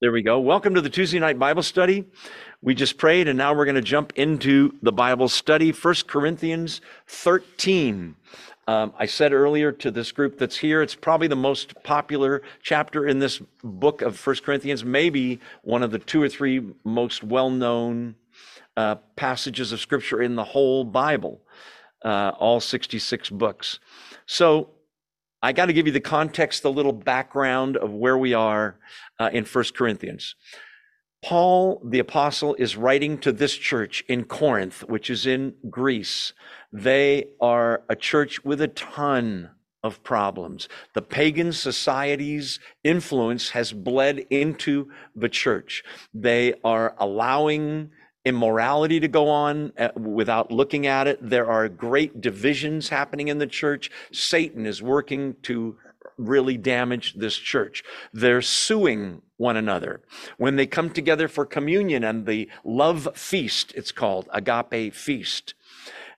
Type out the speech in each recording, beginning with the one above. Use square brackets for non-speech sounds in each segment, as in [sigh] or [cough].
There we go. Welcome to the Tuesday night Bible study. We just prayed and now we're going to jump into the Bible study, 1 Corinthians 13. Um, I said earlier to this group that's here, it's probably the most popular chapter in this book of 1 Corinthians, maybe one of the two or three most well known uh, passages of Scripture in the whole Bible, uh, all 66 books. So I got to give you the context, the little background of where we are uh, in First Corinthians. Paul, the apostle, is writing to this church in Corinth, which is in Greece. They are a church with a ton of problems. The pagan society's influence has bled into the church. They are allowing immorality to go on uh, without looking at it. There are great divisions happening in the church. Satan is working to really damage this church. They're suing one another. When they come together for communion and the love feast, it's called agape feast,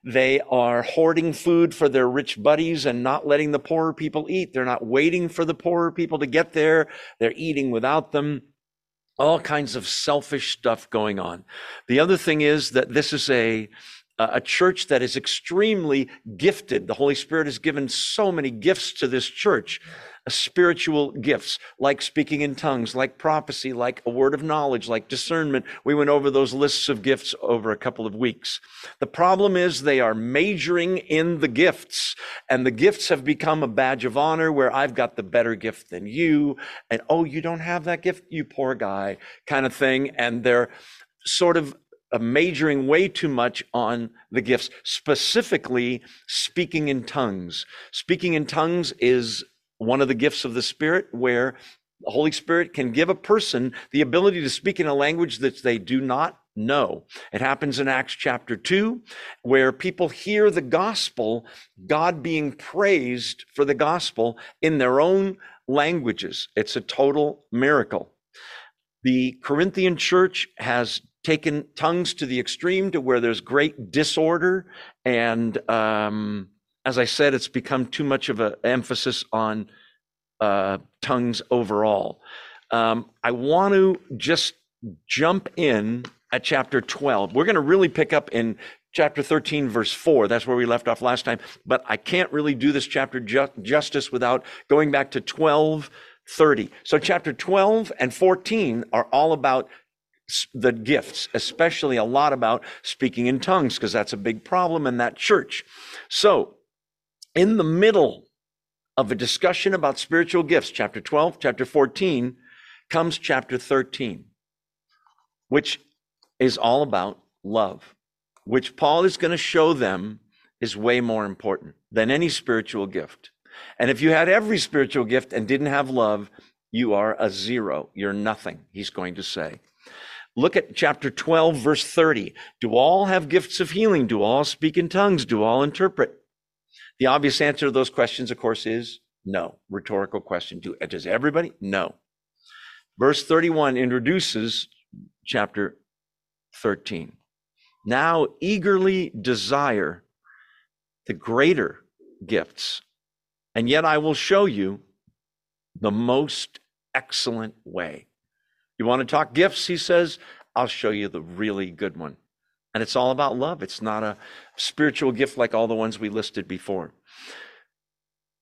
they are hoarding food for their rich buddies and not letting the poorer people eat. They're not waiting for the poorer people to get there. They're eating without them all kinds of selfish stuff going on. The other thing is that this is a a church that is extremely gifted. The Holy Spirit has given so many gifts to this church uh, spiritual gifts like speaking in tongues, like prophecy, like a word of knowledge, like discernment. We went over those lists of gifts over a couple of weeks. The problem is they are majoring in the gifts and the gifts have become a badge of honor where I've got the better gift than you. And oh, you don't have that gift, you poor guy kind of thing. And they're sort of majoring way too much on the gifts, specifically speaking in tongues. Speaking in tongues is one of the gifts of the Spirit where the Holy Spirit can give a person the ability to speak in a language that they do not know. It happens in Acts chapter 2, where people hear the gospel, God being praised for the gospel in their own languages. It's a total miracle. The Corinthian church has taken tongues to the extreme to where there's great disorder. And um, as I said, it's become too much of an emphasis on uh, tongues overall. Um, I want to just jump in at chapter 12. We're going to really pick up in chapter 13, verse 4. That's where we left off last time. But I can't really do this chapter ju- justice without going back to 12, 30. So chapter 12 and 14 are all about the gifts, especially a lot about speaking in tongues, because that's a big problem in that church. So, in the middle of a discussion about spiritual gifts, chapter 12, chapter 14, comes chapter 13, which is all about love, which Paul is going to show them is way more important than any spiritual gift. And if you had every spiritual gift and didn't have love, you are a zero. You're nothing, he's going to say. Look at chapter 12, verse 30. Do all have gifts of healing? Do all speak in tongues? Do all interpret? The obvious answer to those questions, of course, is no. Rhetorical question. Do, does everybody? No. Verse 31 introduces chapter 13. Now eagerly desire the greater gifts, and yet I will show you the most excellent way. You want to talk gifts? He says, I'll show you the really good one. And it's all about love. It's not a spiritual gift like all the ones we listed before.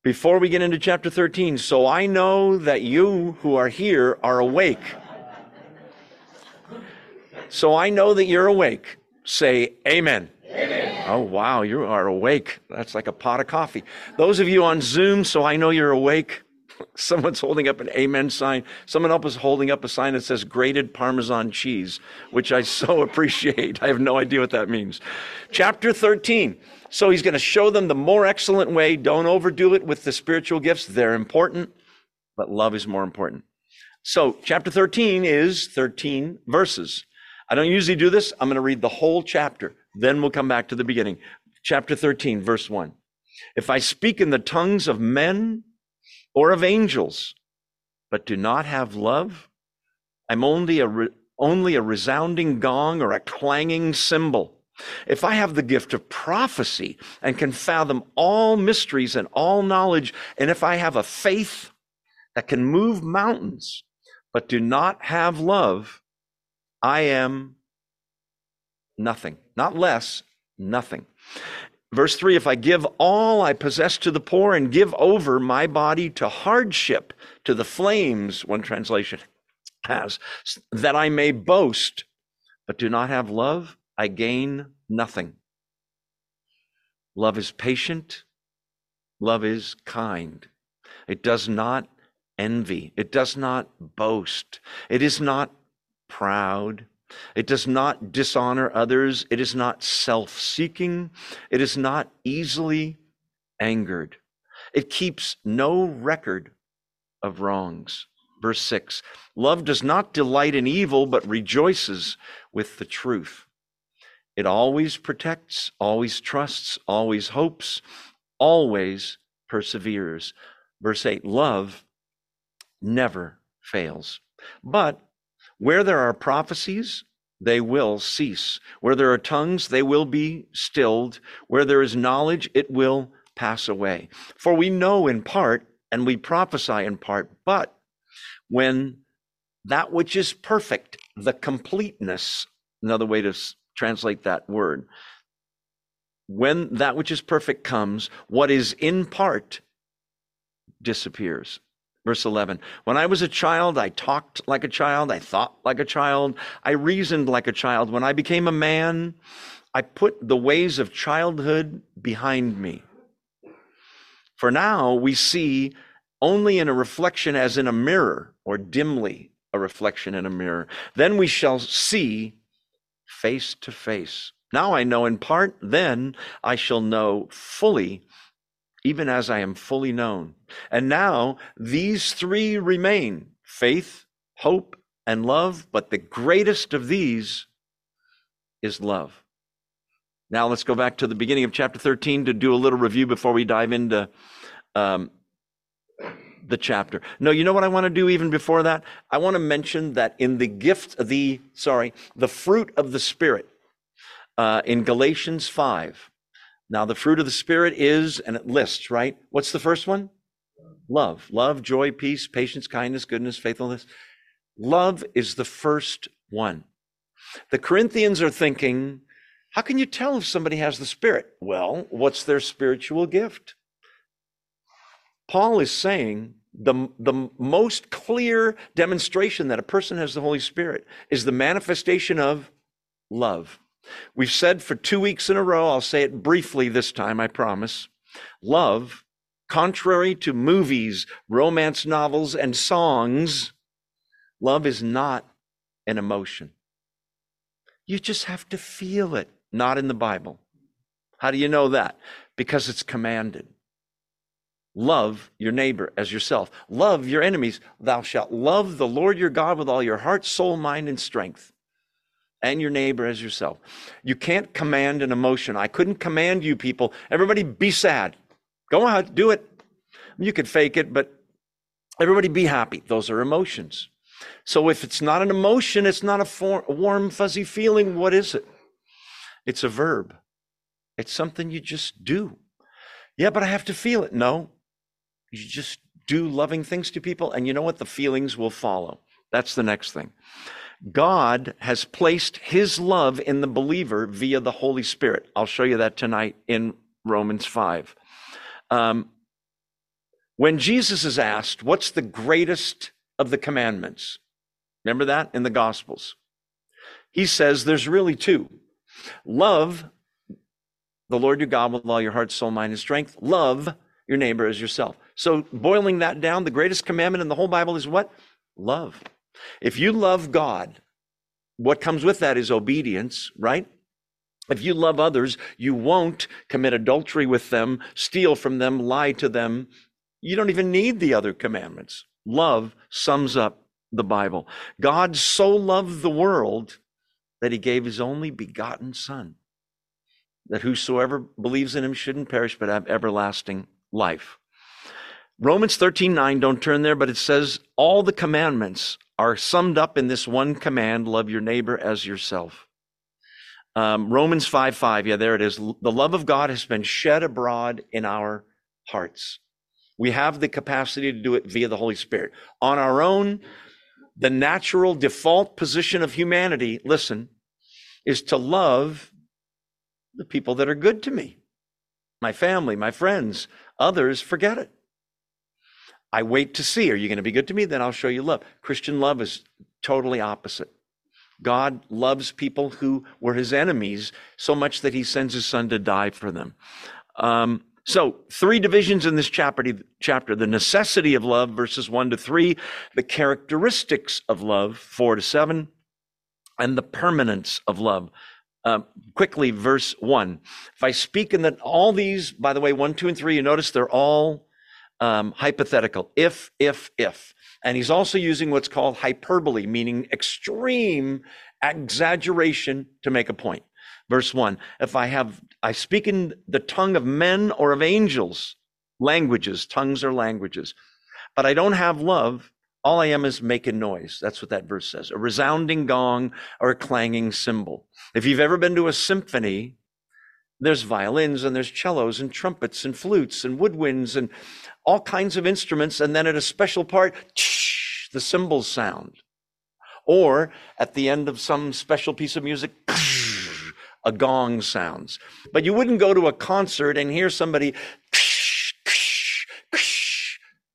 Before we get into chapter 13, so I know that you who are here are awake. So I know that you're awake. Say amen. amen. Oh, wow, you are awake. That's like a pot of coffee. Those of you on Zoom, so I know you're awake. [laughs] Someone's holding up an amen sign. Someone else is holding up a sign that says grated Parmesan cheese, which I so [laughs] appreciate. I have no idea what that means. Chapter 13. So he's going to show them the more excellent way. Don't overdo it with the spiritual gifts. They're important, but love is more important. So chapter 13 is 13 verses. I don't usually do this. I'm going to read the whole chapter. Then we'll come back to the beginning. Chapter 13, verse 1. If I speak in the tongues of men or of angels, but do not have love, I'm only a, re- only a resounding gong or a clanging cymbal. If I have the gift of prophecy and can fathom all mysteries and all knowledge, and if I have a faith that can move mountains, but do not have love, I am nothing. Not less, nothing. Verse 3 If I give all I possess to the poor and give over my body to hardship, to the flames, one translation has, that I may boast, but do not have love, I gain nothing. Love is patient, love is kind. It does not envy, it does not boast, it is not proud. It does not dishonor others. It is not self seeking. It is not easily angered. It keeps no record of wrongs. Verse 6 Love does not delight in evil, but rejoices with the truth. It always protects, always trusts, always hopes, always perseveres. Verse 8 Love never fails. But where there are prophecies, they will cease. Where there are tongues, they will be stilled. Where there is knowledge, it will pass away. For we know in part and we prophesy in part, but when that which is perfect, the completeness, another way to translate that word, when that which is perfect comes, what is in part disappears. Verse 11 When I was a child, I talked like a child, I thought like a child, I reasoned like a child. When I became a man, I put the ways of childhood behind me. For now we see only in a reflection as in a mirror, or dimly a reflection in a mirror. Then we shall see face to face. Now I know in part, then I shall know fully even as I am fully known. And now these three remain faith, hope, and love, but the greatest of these is love. Now let's go back to the beginning of chapter 13 to do a little review before we dive into um, the chapter. No, you know what I want to do even before that? I want to mention that in the gift, the, sorry, the fruit of the Spirit uh, in Galatians 5, now, the fruit of the Spirit is, and it lists, right? What's the first one? Love. Love, joy, peace, patience, kindness, goodness, faithfulness. Love is the first one. The Corinthians are thinking, how can you tell if somebody has the Spirit? Well, what's their spiritual gift? Paul is saying the, the most clear demonstration that a person has the Holy Spirit is the manifestation of love. We've said for two weeks in a row, I'll say it briefly this time, I promise. Love, contrary to movies, romance novels, and songs, love is not an emotion. You just have to feel it, not in the Bible. How do you know that? Because it's commanded. Love your neighbor as yourself. Love your enemies. Thou shalt love the Lord your God with all your heart, soul, mind, and strength and your neighbor as yourself. You can't command an emotion. I couldn't command you people. Everybody be sad. Go ahead, do it. You could fake it, but everybody be happy. Those are emotions. So if it's not an emotion, it's not a, form, a warm, fuzzy feeling. What is it? It's a verb. It's something you just do. Yeah, but I have to feel it. No, you just do loving things to people, and you know what? The feelings will follow. That's the next thing. God has placed his love in the believer via the Holy Spirit. I'll show you that tonight in Romans 5. Um, when Jesus is asked, What's the greatest of the commandments? Remember that in the Gospels? He says there's really two love the Lord your God with all your heart, soul, mind, and strength. Love your neighbor as yourself. So, boiling that down, the greatest commandment in the whole Bible is what? Love. If you love God, what comes with that is obedience, right? If you love others, you won't commit adultery with them, steal from them, lie to them. You don't even need the other commandments. Love sums up the Bible. God so loved the world that he gave his only begotten Son, that whosoever believes in him shouldn't perish but have everlasting life. Romans 13 9, don't turn there, but it says all the commandments are summed up in this one command love your neighbor as yourself. Um, Romans 5 5, yeah, there it is. The love of God has been shed abroad in our hearts. We have the capacity to do it via the Holy Spirit. On our own, the natural default position of humanity, listen, is to love the people that are good to me, my family, my friends. Others, forget it. I wait to see, are you going to be good to me? Then I'll show you love. Christian love is totally opposite. God loves people who were his enemies so much that he sends his son to die for them. Um, so, three divisions in this chapter, chapter the necessity of love, verses one to three, the characteristics of love, four to seven, and the permanence of love. Uh, quickly, verse one. If I speak in that, all these, by the way, one, two, and three, you notice they're all um, hypothetical. If, if, if. And he's also using what's called hyperbole, meaning extreme exaggeration to make a point. Verse one, if I have, I speak in the tongue of men or of angels, languages, tongues are languages, but I don't have love, all I am is making noise. That's what that verse says. A resounding gong or a clanging cymbal. If you've ever been to a symphony, there's violins and there's cellos and trumpets and flutes and woodwinds and all kinds of instruments. And then at a special part, the cymbals sound. Or at the end of some special piece of music, a gong sounds. But you wouldn't go to a concert and hear somebody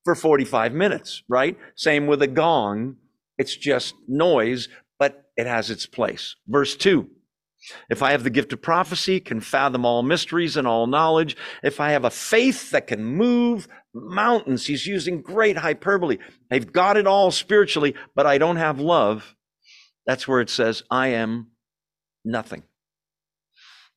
for 45 minutes, right? Same with a gong. It's just noise, but it has its place. Verse 2 If I have the gift of prophecy, can fathom all mysteries and all knowledge, if I have a faith that can move mountains, he's using great hyperbole. I've got it all spiritually, but I don't have love. That's where it says, I am nothing.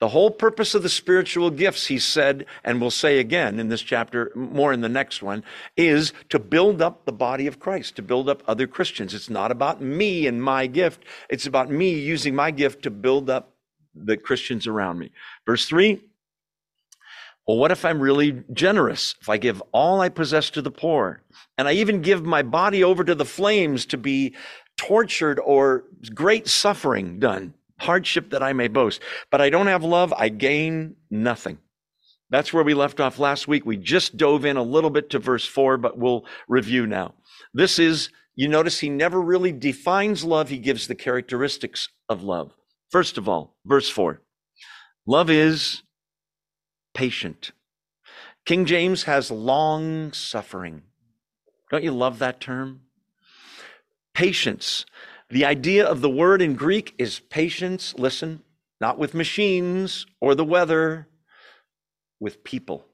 The whole purpose of the spiritual gifts, he said, and will say again in this chapter, more in the next one, is to build up the body of Christ, to build up other Christians. It's not about me and my gift. It's about me using my gift to build up the Christians around me. Verse three. Well, what if I'm really generous? If I give all I possess to the poor, and I even give my body over to the flames to be tortured or great suffering done hardship that I may boast. But I don't have love, I gain nothing. That's where we left off last week. We just dove in a little bit to verse four, but we'll review now. This is, you notice he never really defines love, he gives the characteristics of love. First of all, verse four love is patient. King James has long suffering. Don't you love that term? Patience. The idea of the word in Greek is patience, listen, not with machines or the weather, with people.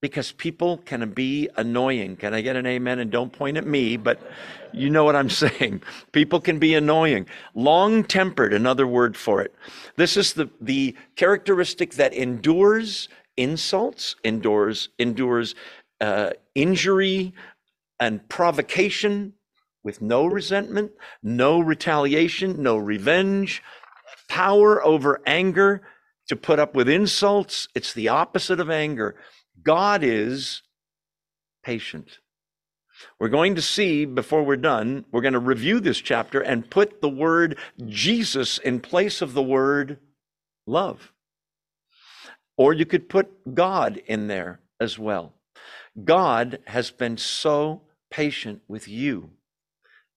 Because people can be annoying. Can I get an amen? And don't point at me, but you know what I'm [laughs] saying. People can be annoying. Long tempered, another word for it. This is the, the characteristic that endures insults, endures, endures uh, injury and provocation, with no resentment, no retaliation, no revenge, power over anger to put up with insults. It's the opposite of anger. God is patient. We're going to see before we're done, we're going to review this chapter and put the word Jesus in place of the word love. Or you could put God in there as well. God has been so patient with you.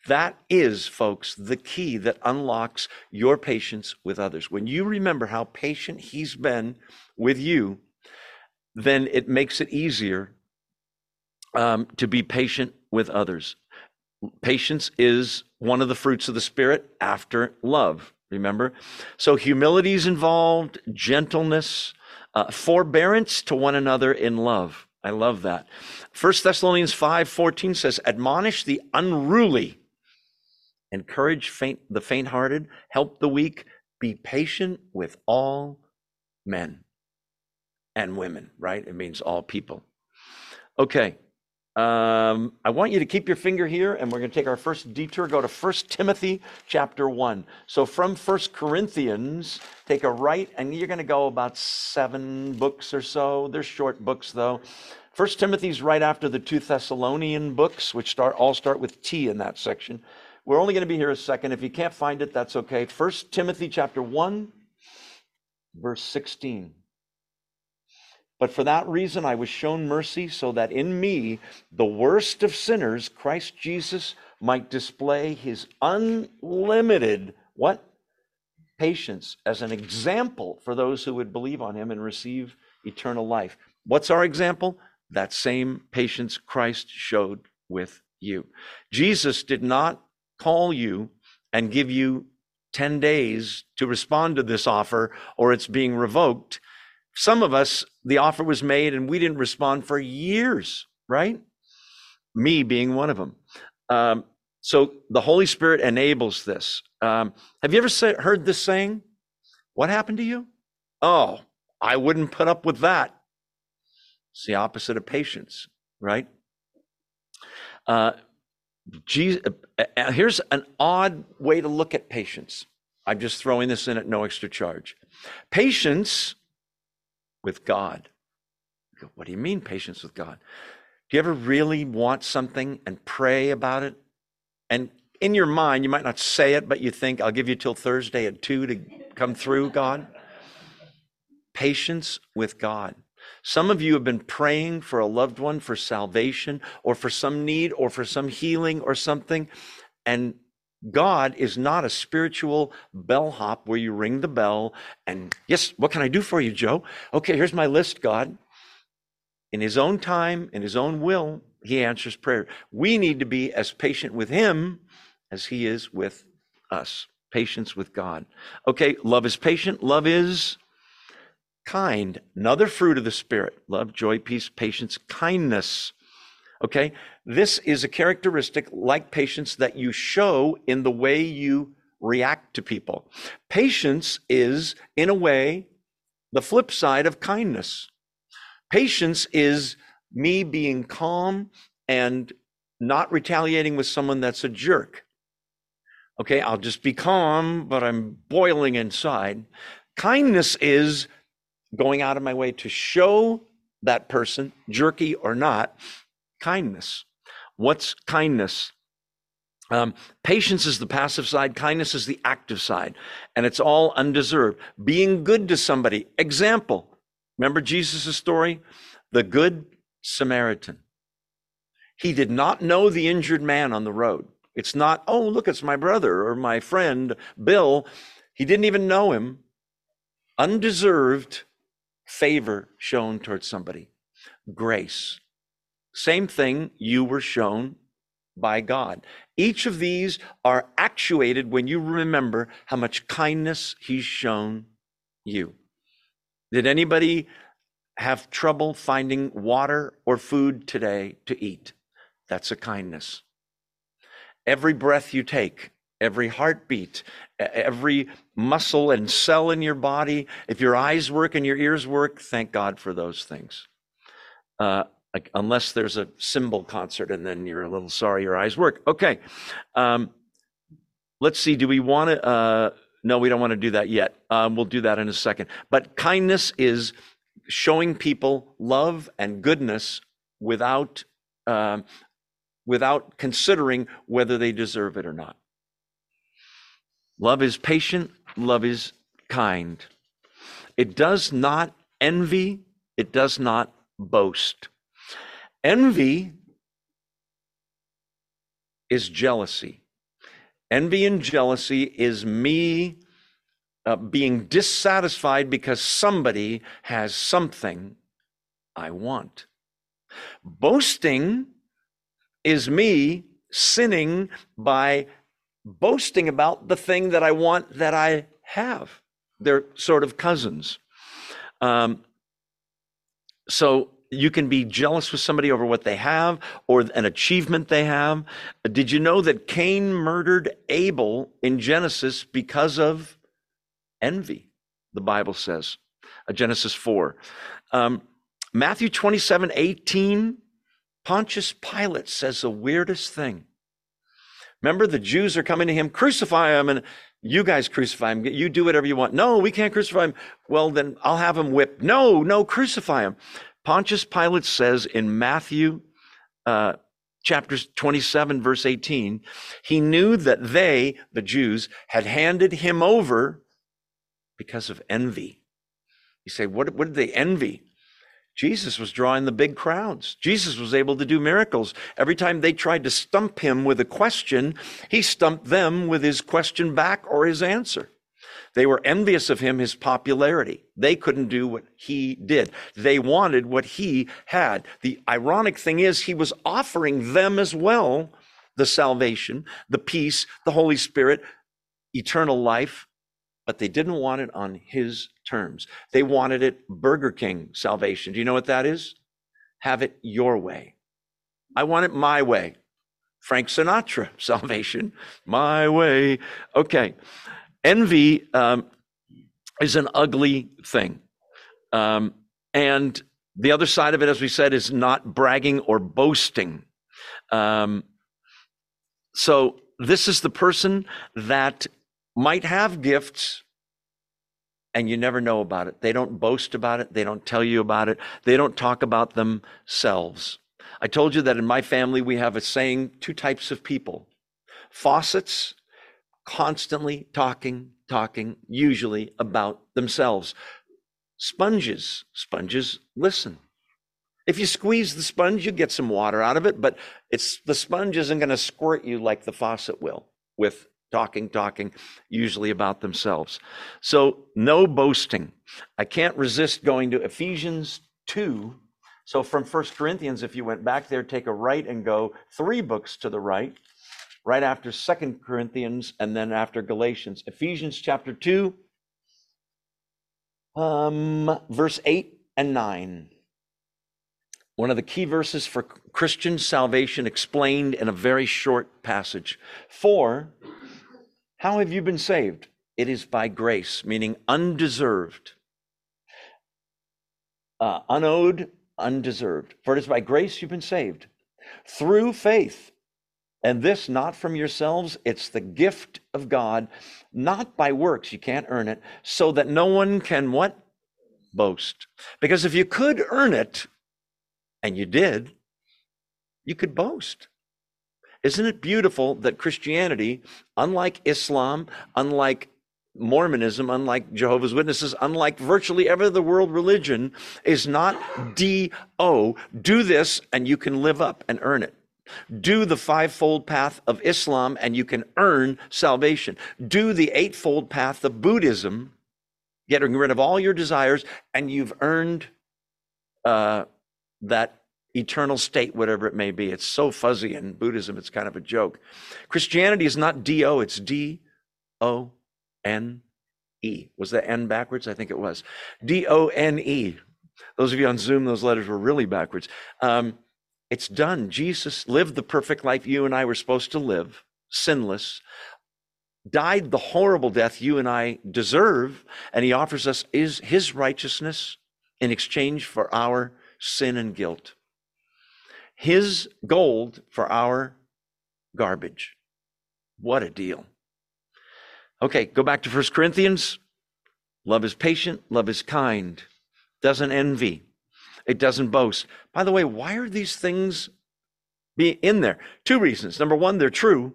That is, folks, the key that unlocks your patience with others. When you remember how patient He's been with you, then it makes it easier um, to be patient with others. Patience is one of the fruits of the Spirit after love, remember? So humility is involved, gentleness, uh, forbearance to one another in love. I love that. 1 Thessalonians 5 14 says, Admonish the unruly encourage faint, the faint hearted, help the weak, be patient with all men and women, right? It means all people. Okay. Um, I want you to keep your finger here, and we're going to take our first detour. Go to First Timothy chapter 1. So from First Corinthians, take a right, and you're going to go about seven books or so. They're short books, though. First Timothy's right after the two Thessalonian books, which start all start with T in that section. We're only going to be here a second. If you can't find it, that's okay. First Timothy chapter 1, verse 16. But for that reason, I was shown mercy so that in me, the worst of sinners, Christ Jesus might display his unlimited what? Patience as an example for those who would believe on him and receive eternal life. What's our example? That same patience Christ showed with you. Jesus did not call you and give you 10 days to respond to this offer or it's being revoked. Some of us, the offer was made and we didn't respond for years, right? Me being one of them. Um, so the Holy Spirit enables this. Um, have you ever say, heard this saying? What happened to you? Oh, I wouldn't put up with that. It's the opposite of patience, right? Uh, Jesus, uh, uh, here's an odd way to look at patience. I'm just throwing this in at no extra charge. Patience with God. What do you mean, patience with God? Do you ever really want something and pray about it? And in your mind, you might not say it, but you think, I'll give you till Thursday at 2 to come through, God. Patience with God. Some of you have been praying for a loved one for salvation or for some need or for some healing or something. And God is not a spiritual bellhop where you ring the bell and, yes, what can I do for you, Joe? Okay, here's my list, God. In his own time, in his own will, he answers prayer. We need to be as patient with him as he is with us. Patience with God. Okay, love is patient. Love is kind. Another fruit of the Spirit love, joy, peace, patience, kindness. Okay, this is a characteristic like patience that you show in the way you react to people. Patience is, in a way, the flip side of kindness. Patience is me being calm and not retaliating with someone that's a jerk. Okay, I'll just be calm, but I'm boiling inside. Kindness is going out of my way to show that person, jerky or not, kindness. What's kindness? Um, patience is the passive side, kindness is the active side, and it's all undeserved. Being good to somebody. Example. Remember Jesus' story? The good Samaritan. He did not know the injured man on the road. It's not, oh, look, it's my brother or my friend, Bill. He didn't even know him. Undeserved favor shown towards somebody, grace. Same thing, you were shown by God. Each of these are actuated when you remember how much kindness He's shown you. Did anybody have trouble finding water or food today to eat? That's a kindness. Every breath you take, every heartbeat, every muscle and cell in your body. If your eyes work and your ears work, thank God for those things. Uh, like, unless there's a cymbal concert and then you're a little sorry your eyes work. Okay. Um, let's see. Do we want to? Uh, no, we don't want to do that yet. Um, we'll do that in a second. But kindness is showing people love and goodness without um, without considering whether they deserve it or not. Love is patient, love is kind. It does not envy, it does not boast. Envy is jealousy. Envy and jealousy is me uh, being dissatisfied because somebody has something I want. Boasting is me sinning by boasting about the thing that I want that I have. They're sort of cousins. Um, so you can be jealous with somebody over what they have or an achievement they have. Did you know that Cain murdered Abel in Genesis because of envy? The Bible says, uh, Genesis 4. Um, Matthew 27 18, Pontius Pilate says the weirdest thing. Remember, the Jews are coming to him, crucify him, and you guys crucify him. You do whatever you want. No, we can't crucify him. Well, then I'll have him whipped. No, no, crucify him. Pontius Pilate says in Matthew uh, chapter 27, verse 18, he knew that they, the Jews, had handed him over because of envy. You say, what, what did they envy? Jesus was drawing the big crowds. Jesus was able to do miracles. Every time they tried to stump him with a question, he stumped them with his question back or his answer. They were envious of him, his popularity. They couldn't do what he did. They wanted what he had. The ironic thing is, he was offering them as well the salvation, the peace, the Holy Spirit, eternal life, but they didn't want it on his terms. They wanted it Burger King salvation. Do you know what that is? Have it your way. I want it my way. Frank Sinatra [laughs] salvation, my way. Okay. Envy um, is an ugly thing. Um, and the other side of it, as we said, is not bragging or boasting. Um, so this is the person that might have gifts and you never know about it. They don't boast about it. They don't tell you about it. They don't talk about themselves. I told you that in my family, we have a saying two types of people faucets, constantly talking, talking, usually about themselves. Sponges, sponges listen. If you squeeze the sponge, you get some water out of it, but it's the sponge isn't going to squirt you like the faucet will with talking, talking, usually about themselves. So, no boasting. I can't resist going to Ephesians 2. So, from First Corinthians, if you went back there, take a right and go three books to the right, right after Second Corinthians and then after Galatians. Ephesians chapter 2, um, verse 8 and 9. One of the key verses for Christian salvation explained in a very short passage. For how have you been saved? It is by grace, meaning undeserved, uh, unowed, undeserved. For it is by grace you've been saved through faith. And this not from yourselves, it's the gift of God, not by works, you can't earn it, so that no one can what? Boast. Because if you could earn it, and you did, you could boast. Isn't it beautiful that Christianity, unlike Islam, unlike Mormonism, unlike Jehovah's Witnesses, unlike virtually every other world religion, is not D-O. Do this and you can live up and earn it. Do the fivefold path of Islam and you can earn salvation. Do the eightfold path of Buddhism, getting rid of all your desires, and you've earned uh, that eternal state, whatever it may be. It's so fuzzy in Buddhism, it's kind of a joke. Christianity is not D O, it's D O N E. Was that N backwards? I think it was. D O N E. Those of you on Zoom, those letters were really backwards. Um, it's done. Jesus lived the perfect life you and I were supposed to live, sinless, died the horrible death you and I deserve, and he offers us his, his righteousness in exchange for our sin and guilt his gold for our garbage. What a deal. Okay, go back to First Corinthians. Love is patient, love is kind, doesn't envy, it doesn't boast. By the way, why are these things be in there? Two reasons. Number one, they're true,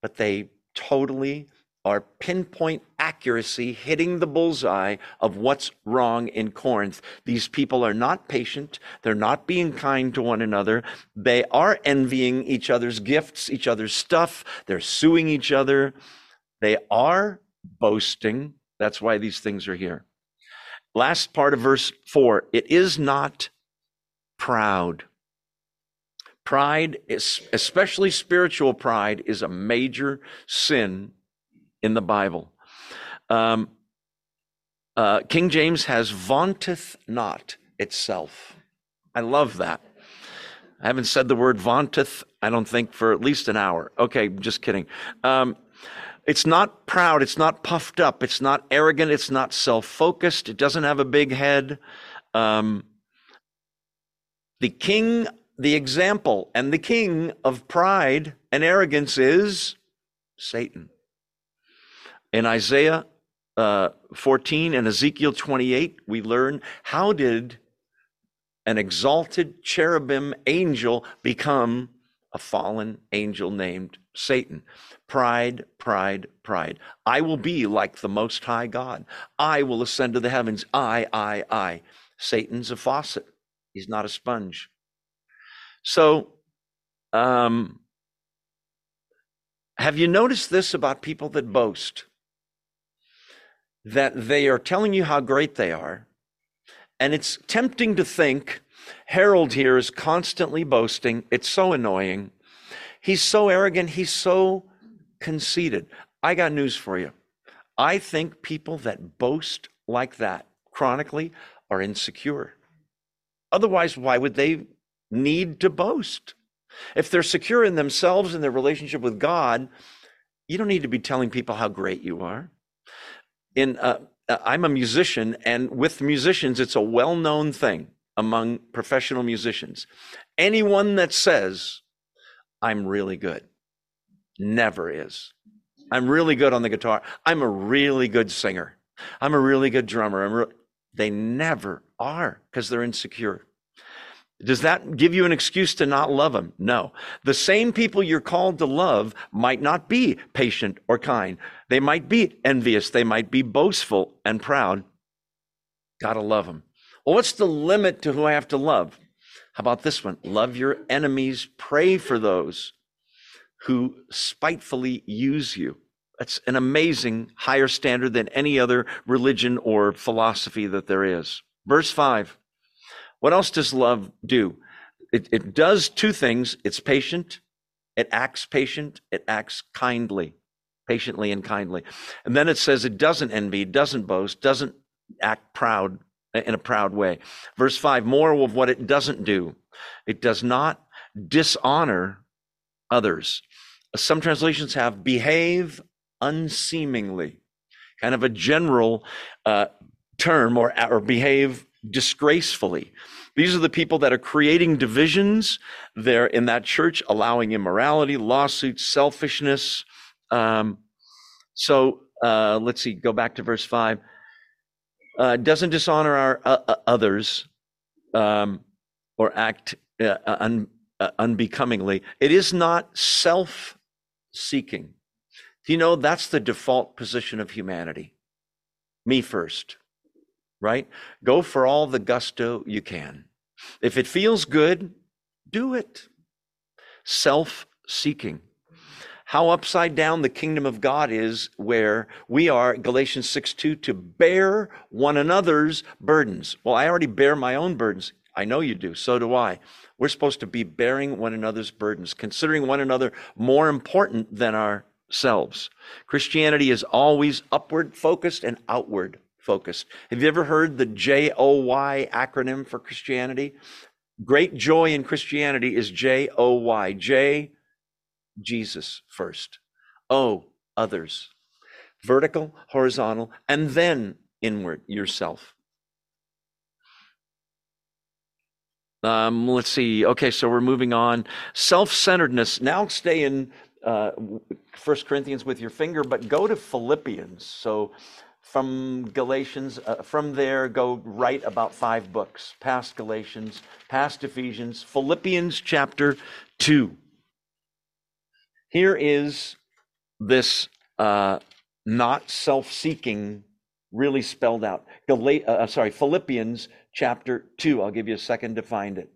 but they totally are pinpoint accuracy hitting the bullseye of what's wrong in Corinth. These people are not patient. They're not being kind to one another. They are envying each other's gifts, each other's stuff. They're suing each other. They are boasting. That's why these things are here. Last part of verse four it is not proud. Pride, especially spiritual pride, is a major sin in the Bible. Um, uh, King James has vaunteth not itself. I love that. I haven't said the word vaunteth, I don't think, for at least an hour. Okay, just kidding. Um, it's not proud, it's not puffed up, it's not arrogant, it's not self focused, it doesn't have a big head. Um, the king, the example, and the king of pride and arrogance is Satan. In Isaiah uh, 14 and Ezekiel 28, we learn how did an exalted cherubim angel become a fallen angel named Satan. Pride, pride, pride. I will be like the Most High God. I will ascend to the heavens. I, I, I. Satan's a faucet, he's not a sponge. So, um, have you noticed this about people that boast? That they are telling you how great they are. And it's tempting to think Harold here is constantly boasting. It's so annoying. He's so arrogant. He's so conceited. I got news for you. I think people that boast like that chronically are insecure. Otherwise, why would they need to boast? If they're secure in themselves and their relationship with God, you don't need to be telling people how great you are. In uh, uh I'm a musician, and with musicians, it's a well-known thing among professional musicians. Anyone that says, "I'm really good," never is. I'm really good on the guitar. I'm a really good singer. I'm a really good drummer. Re- they never are because they're insecure. Does that give you an excuse to not love them? No. The same people you're called to love might not be patient or kind. They might be envious. They might be boastful and proud. Gotta love them. Well, what's the limit to who I have to love? How about this one? Love your enemies. Pray for those who spitefully use you. That's an amazing higher standard than any other religion or philosophy that there is. Verse 5 what else does love do? It, it does two things it's patient, it acts patient, it acts kindly, patiently and kindly. And then it says it doesn't envy, doesn't boast, doesn't act proud uh, in a proud way. Verse 5 more of what it doesn't do it does not dishonor others. Some translations have behave unseemingly, kind of a general uh, term, or, or behave disgracefully. These are the people that are creating divisions there in that church, allowing immorality, lawsuits, selfishness. Um, so uh, let's see, go back to verse 5. Uh, doesn't dishonor our uh, uh others um, or act uh, un, uh, unbecomingly. It is not self seeking. Do you know that's the default position of humanity? Me first right? Go for all the gusto you can. If it feels good, do it. Self seeking. How upside down the kingdom of God is, where we are, Galatians 6 2, to bear one another's burdens. Well, I already bear my own burdens. I know you do. So do I. We're supposed to be bearing one another's burdens, considering one another more important than ourselves. Christianity is always upward focused and outward focused. Have you ever heard the J O Y acronym for Christianity? Great joy in Christianity is J O Y. J, Jesus first. O, others. Vertical, horizontal, and then inward, yourself. Um, let's see. Okay, so we're moving on. Self centeredness. Now stay in uh, First Corinthians with your finger, but go to Philippians. So from Galatians. Uh, from there, go right about five books past Galatians, past Ephesians, Philippians chapter 2. Here is this uh, not self seeking really spelled out. Gal- uh, sorry, Philippians chapter 2. I'll give you a second to find it.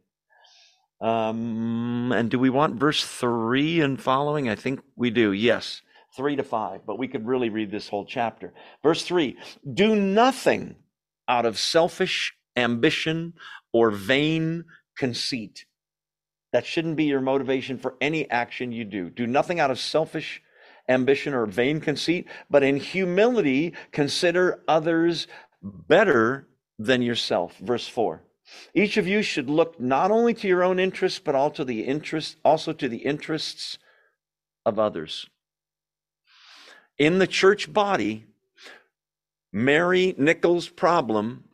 Um, and do we want verse 3 and following? I think we do. Yes. 3 to 5, but we could really read this whole chapter. Verse 3 Do nothing out of selfish ambition or vain conceit. That shouldn't be your motivation for any action you do. Do nothing out of selfish ambition or vain conceit, but in humility consider others better than yourself. Verse 4. Each of you should look not only to your own interests, but also the interest, also to the interests of others in the church body, Mary Nichols' problem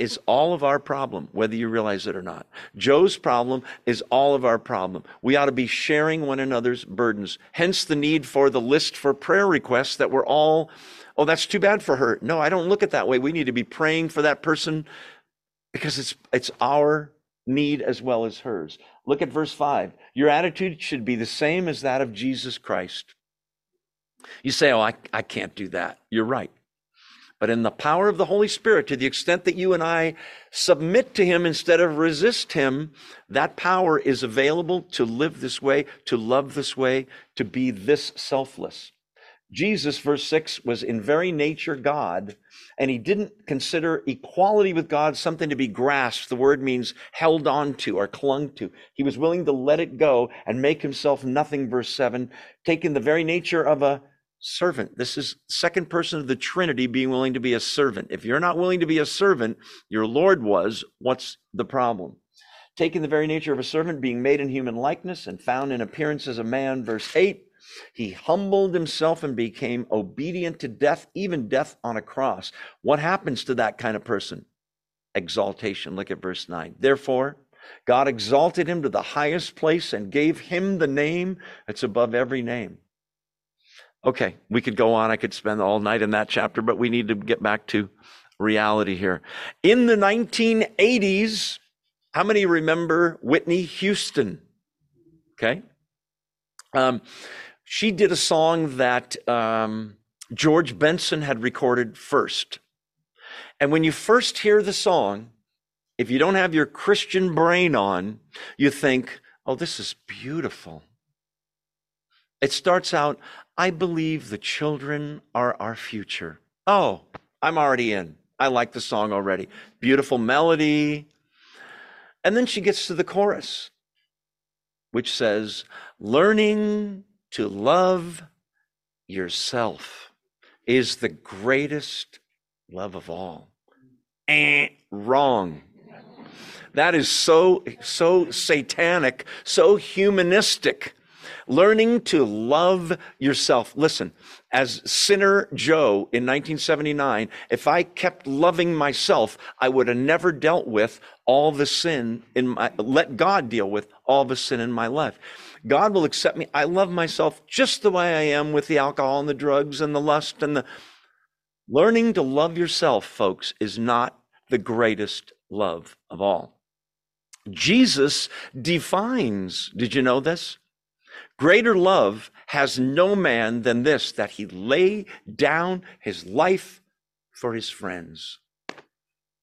is all of our problem, whether you realize it or not. Joe's problem is all of our problem. We ought to be sharing one another's burdens. Hence the need for the list for prayer requests that we're all, oh, that's too bad for her. No, I don't look at that way. We need to be praying for that person because it's, it's our need as well as hers. Look at verse 5. Your attitude should be the same as that of Jesus Christ. You say, Oh, I, I can't do that. You're right. But in the power of the Holy Spirit, to the extent that you and I submit to Him instead of resist Him, that power is available to live this way, to love this way, to be this selfless. Jesus, verse 6, was in very nature God, and he didn't consider equality with God something to be grasped. The word means held on to or clung to. He was willing to let it go and make himself nothing, verse 7, taking the very nature of a servant. This is second person of the Trinity being willing to be a servant. If you're not willing to be a servant, your Lord was, what's the problem? Taking the very nature of a servant, being made in human likeness and found in appearance as a man, verse 8 he humbled himself and became obedient to death, even death on a cross. What happens to that kind of person? Exaltation. Look at verse 9. Therefore, God exalted him to the highest place and gave him the name that's above every name. Okay, we could go on. I could spend all night in that chapter, but we need to get back to reality here. In the 1980s, how many remember Whitney Houston? Okay. Um, she did a song that um, George Benson had recorded first. And when you first hear the song, if you don't have your Christian brain on, you think, oh, this is beautiful. It starts out, I believe the children are our future. Oh, I'm already in. I like the song already. Beautiful melody. And then she gets to the chorus, which says, learning to love yourself is the greatest love of all. Eh, wrong. That is so, so satanic, so humanistic. Learning to love yourself. Listen, as sinner Joe in 1979, if I kept loving myself, I would have never dealt with all the sin in my, let God deal with all the sin in my life. God will accept me. I love myself just the way I am with the alcohol and the drugs and the lust and the. Learning to love yourself, folks, is not the greatest love of all. Jesus defines, did you know this? Greater love has no man than this, that he lay down his life for his friends.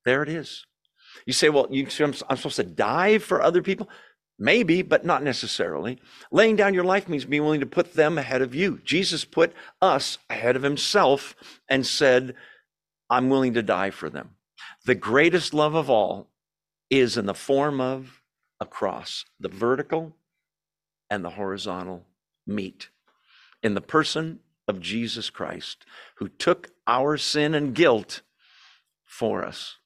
There it is. You say, well, you, I'm supposed to die for other people? Maybe, but not necessarily. Laying down your life means being willing to put them ahead of you. Jesus put us ahead of himself and said, I'm willing to die for them. The greatest love of all is in the form of a cross. The vertical and the horizontal meet in the person of Jesus Christ, who took our sin and guilt for us.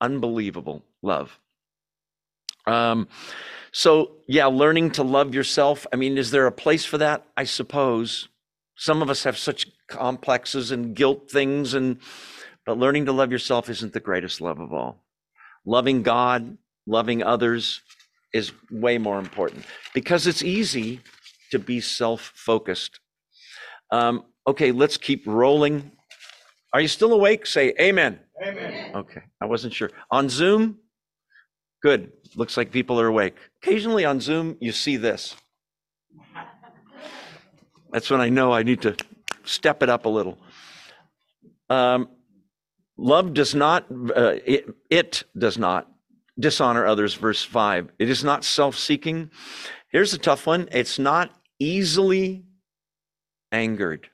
Unbelievable love. Um, so, yeah, learning to love yourself. I mean, is there a place for that? I suppose. Some of us have such complexes and guilt things, and but learning to love yourself isn't the greatest love of all. Loving God, loving others is way more important because it's easy to be self focused. Um, okay, let's keep rolling. Are you still awake? Say amen. Amen. Okay, I wasn't sure. On Zoom? Good. Looks like people are awake. Occasionally on Zoom, you see this. That's when I know I need to step it up a little. Um, love does not, uh, it, it does not dishonor others, verse 5. It is not self seeking. Here's a tough one it's not easily angered.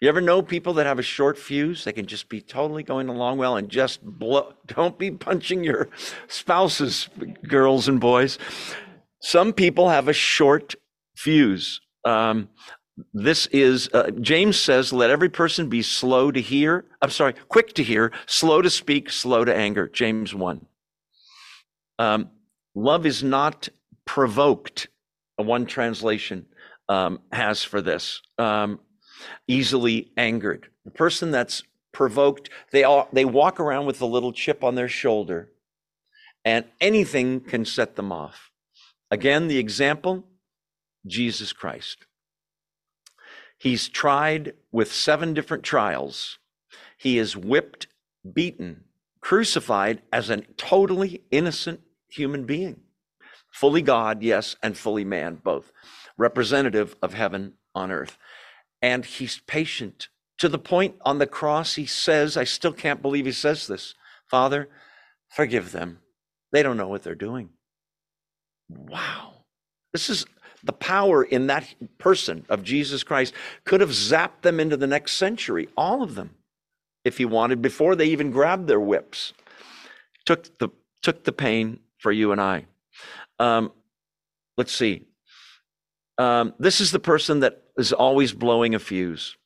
You ever know people that have a short fuse? They can just be totally going along well and just blow. [laughs] Don't be punching your spouses, girls and boys. Some people have a short fuse. Um, this is, uh, James says, let every person be slow to hear. I'm sorry, quick to hear, slow to speak, slow to anger. James 1. Um, love is not provoked, one translation um, has for this. Um, easily angered. The person that's provoked, they all, they walk around with a little chip on their shoulder, and anything can set them off. Again, the example Jesus Christ. He's tried with seven different trials. He is whipped, beaten, crucified as a totally innocent human being. Fully God, yes, and fully man, both. Representative of heaven on earth and he's patient to the point on the cross, he says, I still can't believe he says this Father, forgive them. They don't know what they're doing. Wow. This is the power in that person of Jesus Christ could have zapped them into the next century, all of them, if he wanted, before they even grabbed their whips. Took the, took the pain for you and I. Um, let's see. Um, this is the person that is always blowing a fuse.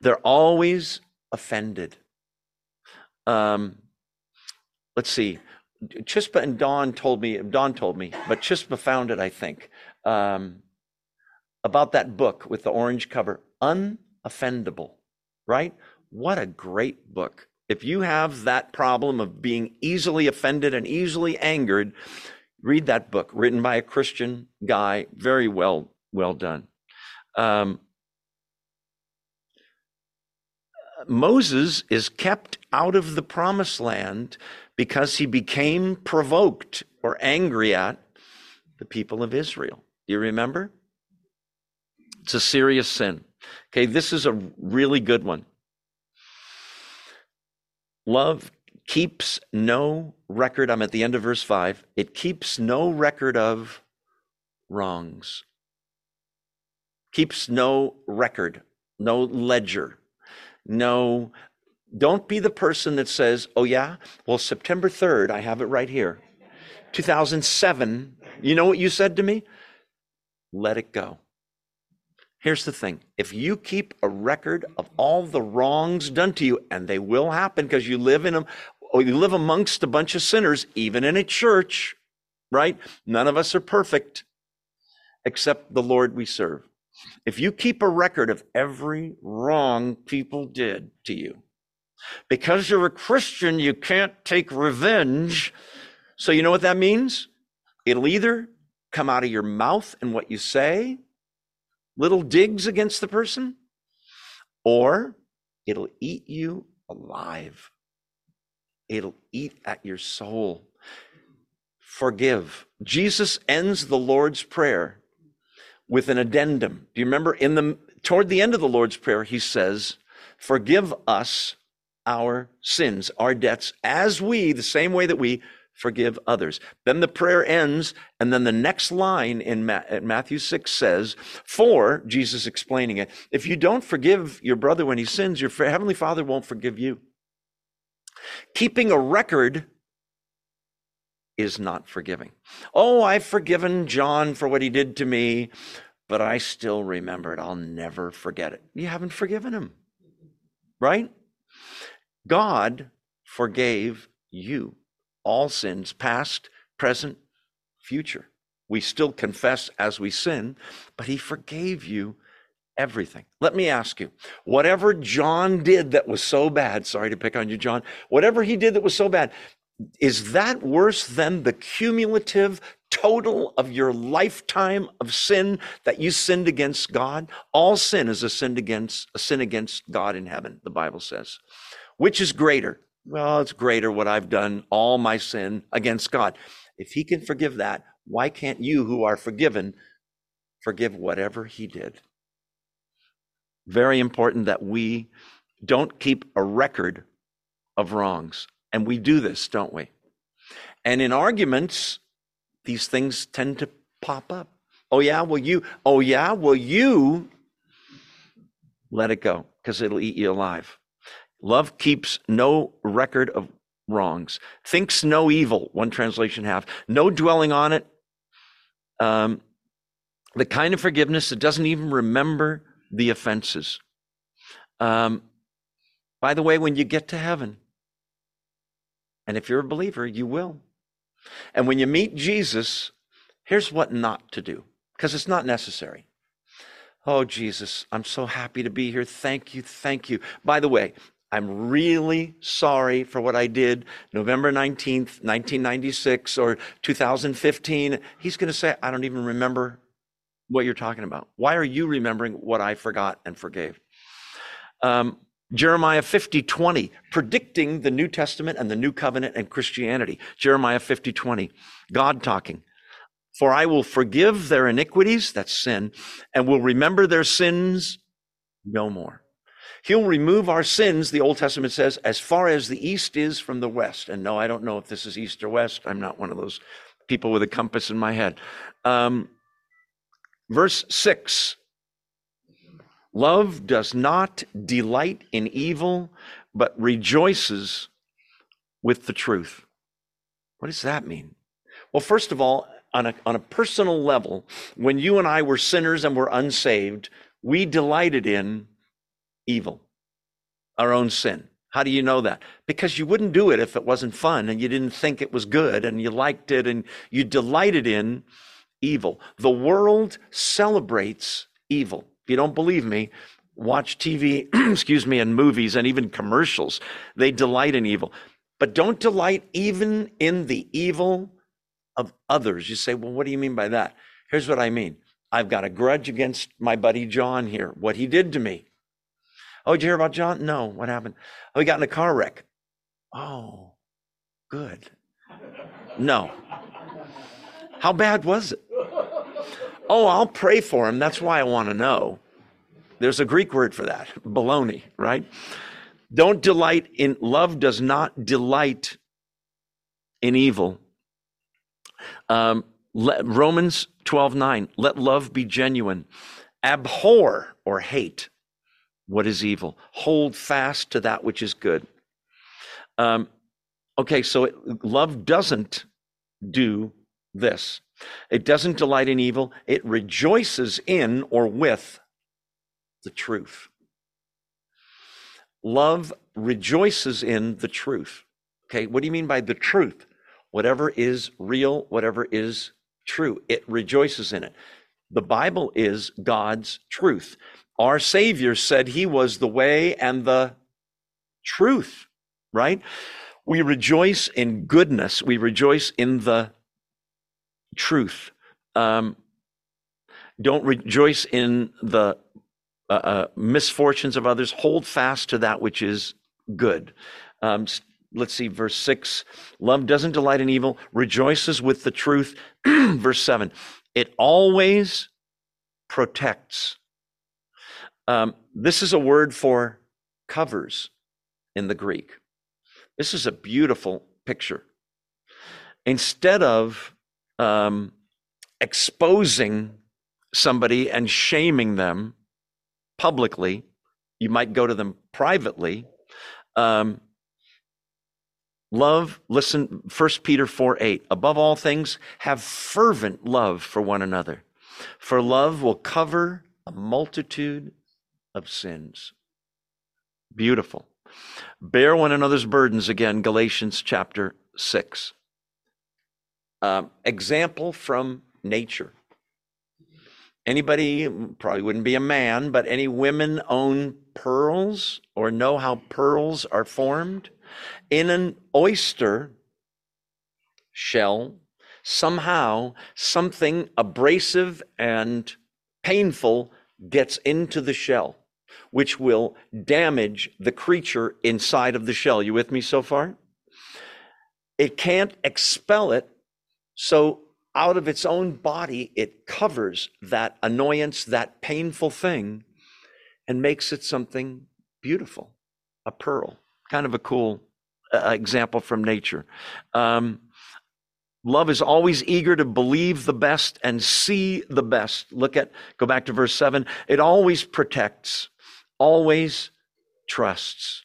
They're always offended. Um, let's see. Chispa and Don told me, Don told me, but Chispa found it, I think, um, about that book with the orange cover, Unoffendable, right? What a great book. If you have that problem of being easily offended and easily angered, read that book written by a Christian guy. Very well, well done. Um, Moses is kept out of the promised land because he became provoked or angry at the people of Israel. Do you remember? It's a serious sin. Okay, this is a really good one. Love keeps no record. I'm at the end of verse 5. It keeps no record of wrongs. Keeps no record, no ledger, no. Don't be the person that says, oh, yeah, well, September 3rd, I have it right here. 2007, you know what you said to me? Let it go. Here's the thing if you keep a record of all the wrongs done to you, and they will happen because you live in them, or you live amongst a bunch of sinners, even in a church, right? None of us are perfect except the Lord we serve. If you keep a record of every wrong people did to you, because you're a Christian, you can't take revenge. So, you know what that means? It'll either come out of your mouth and what you say, little digs against the person, or it'll eat you alive. It'll eat at your soul. Forgive. Jesus ends the Lord's Prayer with an addendum. Do you remember in the toward the end of the Lord's Prayer he says, "Forgive us our sins, our debts as we the same way that we forgive others. Then the prayer ends, and then the next line in Matthew 6 says, For, Jesus explaining it, if you don't forgive your brother when he sins, your heavenly Father won't forgive you. Keeping a record is not forgiving. Oh, I've forgiven John for what he did to me, but I still remember it. I'll never forget it. You haven't forgiven him, right? God forgave you all sins, past, present, future. We still confess as we sin, but he forgave you everything. Let me ask you, whatever John did that was so bad, sorry to pick on you, John, whatever he did that was so bad, is that worse than the cumulative total of your lifetime of sin that you sinned against God? All sin is a sin against a sin against God in heaven, the Bible says. Which is greater? Well, it's greater what I've done, all my sin against God. If he can forgive that, why can't you who are forgiven forgive whatever he did? Very important that we don't keep a record of wrongs. And we do this, don't we? And in arguments, these things tend to pop up. Oh, yeah, well, you, oh, yeah, well, you let it go because it'll eat you alive. Love keeps no record of wrongs, thinks no evil, one translation have, no dwelling on it. Um, the kind of forgiveness that doesn't even remember the offenses. Um, by the way, when you get to heaven, and if you're a believer, you will. And when you meet Jesus, here's what not to do, because it's not necessary. Oh, Jesus, I'm so happy to be here. Thank you. Thank you. By the way, I'm really sorry for what I did November 19th, 1996 or 2015. He's going to say, I don't even remember what you're talking about. Why are you remembering what I forgot and forgave? Um, Jeremiah 50, 20, predicting the New Testament and the New Covenant and Christianity. Jeremiah 50, 20, God talking. For I will forgive their iniquities, that's sin, and will remember their sins no more. He'll remove our sins, the Old Testament says, as far as the east is from the west. And no, I don't know if this is east or west. I'm not one of those people with a compass in my head. Um, verse 6 Love does not delight in evil, but rejoices with the truth. What does that mean? Well, first of all, on a, on a personal level, when you and I were sinners and were unsaved, we delighted in evil, our own sin. How do you know that? Because you wouldn't do it if it wasn't fun and you didn't think it was good and you liked it and you delighted in evil. The world celebrates evil. If you don't believe me, watch TV, [clears throat] excuse me, and movies and even commercials. They delight in evil. But don't delight even in the evil of others. You say, well, what do you mean by that? Here's what I mean I've got a grudge against my buddy John here, what he did to me. Oh, did you hear about John? No, what happened? Oh, he got in a car wreck. Oh, good. No. How bad was it? Oh, I'll pray for him. That's why I want to know. There's a Greek word for that baloney, right? Don't delight in love, does not delight in evil. Um, let, Romans 12 9, let love be genuine. Abhor or hate what is evil. Hold fast to that which is good. Um, okay, so it, love doesn't do this. It doesn't delight in evil. It rejoices in or with the truth. Love rejoices in the truth. Okay, what do you mean by the truth? Whatever is real, whatever is true, it rejoices in it. The Bible is God's truth. Our Savior said he was the way and the truth, right? We rejoice in goodness. We rejoice in the truth. Um, don't rejoice in the uh, uh, misfortunes of others. Hold fast to that which is good. Um, let's see, verse 6 love doesn't delight in evil, rejoices with the truth. [clears throat] verse 7 it always protects. Um, this is a word for covers in the Greek. This is a beautiful picture. Instead of um, exposing somebody and shaming them publicly, you might go to them privately. Um, love, listen, 1 Peter 4 8. Above all things, have fervent love for one another, for love will cover a multitude of sins. Beautiful. Bear one another's burdens again, Galatians chapter 6 um, example from nature. Anybody, probably wouldn't be a man, but any women own pearls or know how pearls are formed? In an oyster shell, somehow something abrasive and painful gets into the shell, which will damage the creature inside of the shell. You with me so far? It can't expel it so, out of its own body, it covers that annoyance, that painful thing, and makes it something beautiful, a pearl. Kind of a cool uh, example from nature. Um, love is always eager to believe the best and see the best. Look at, go back to verse 7. It always protects, always trusts.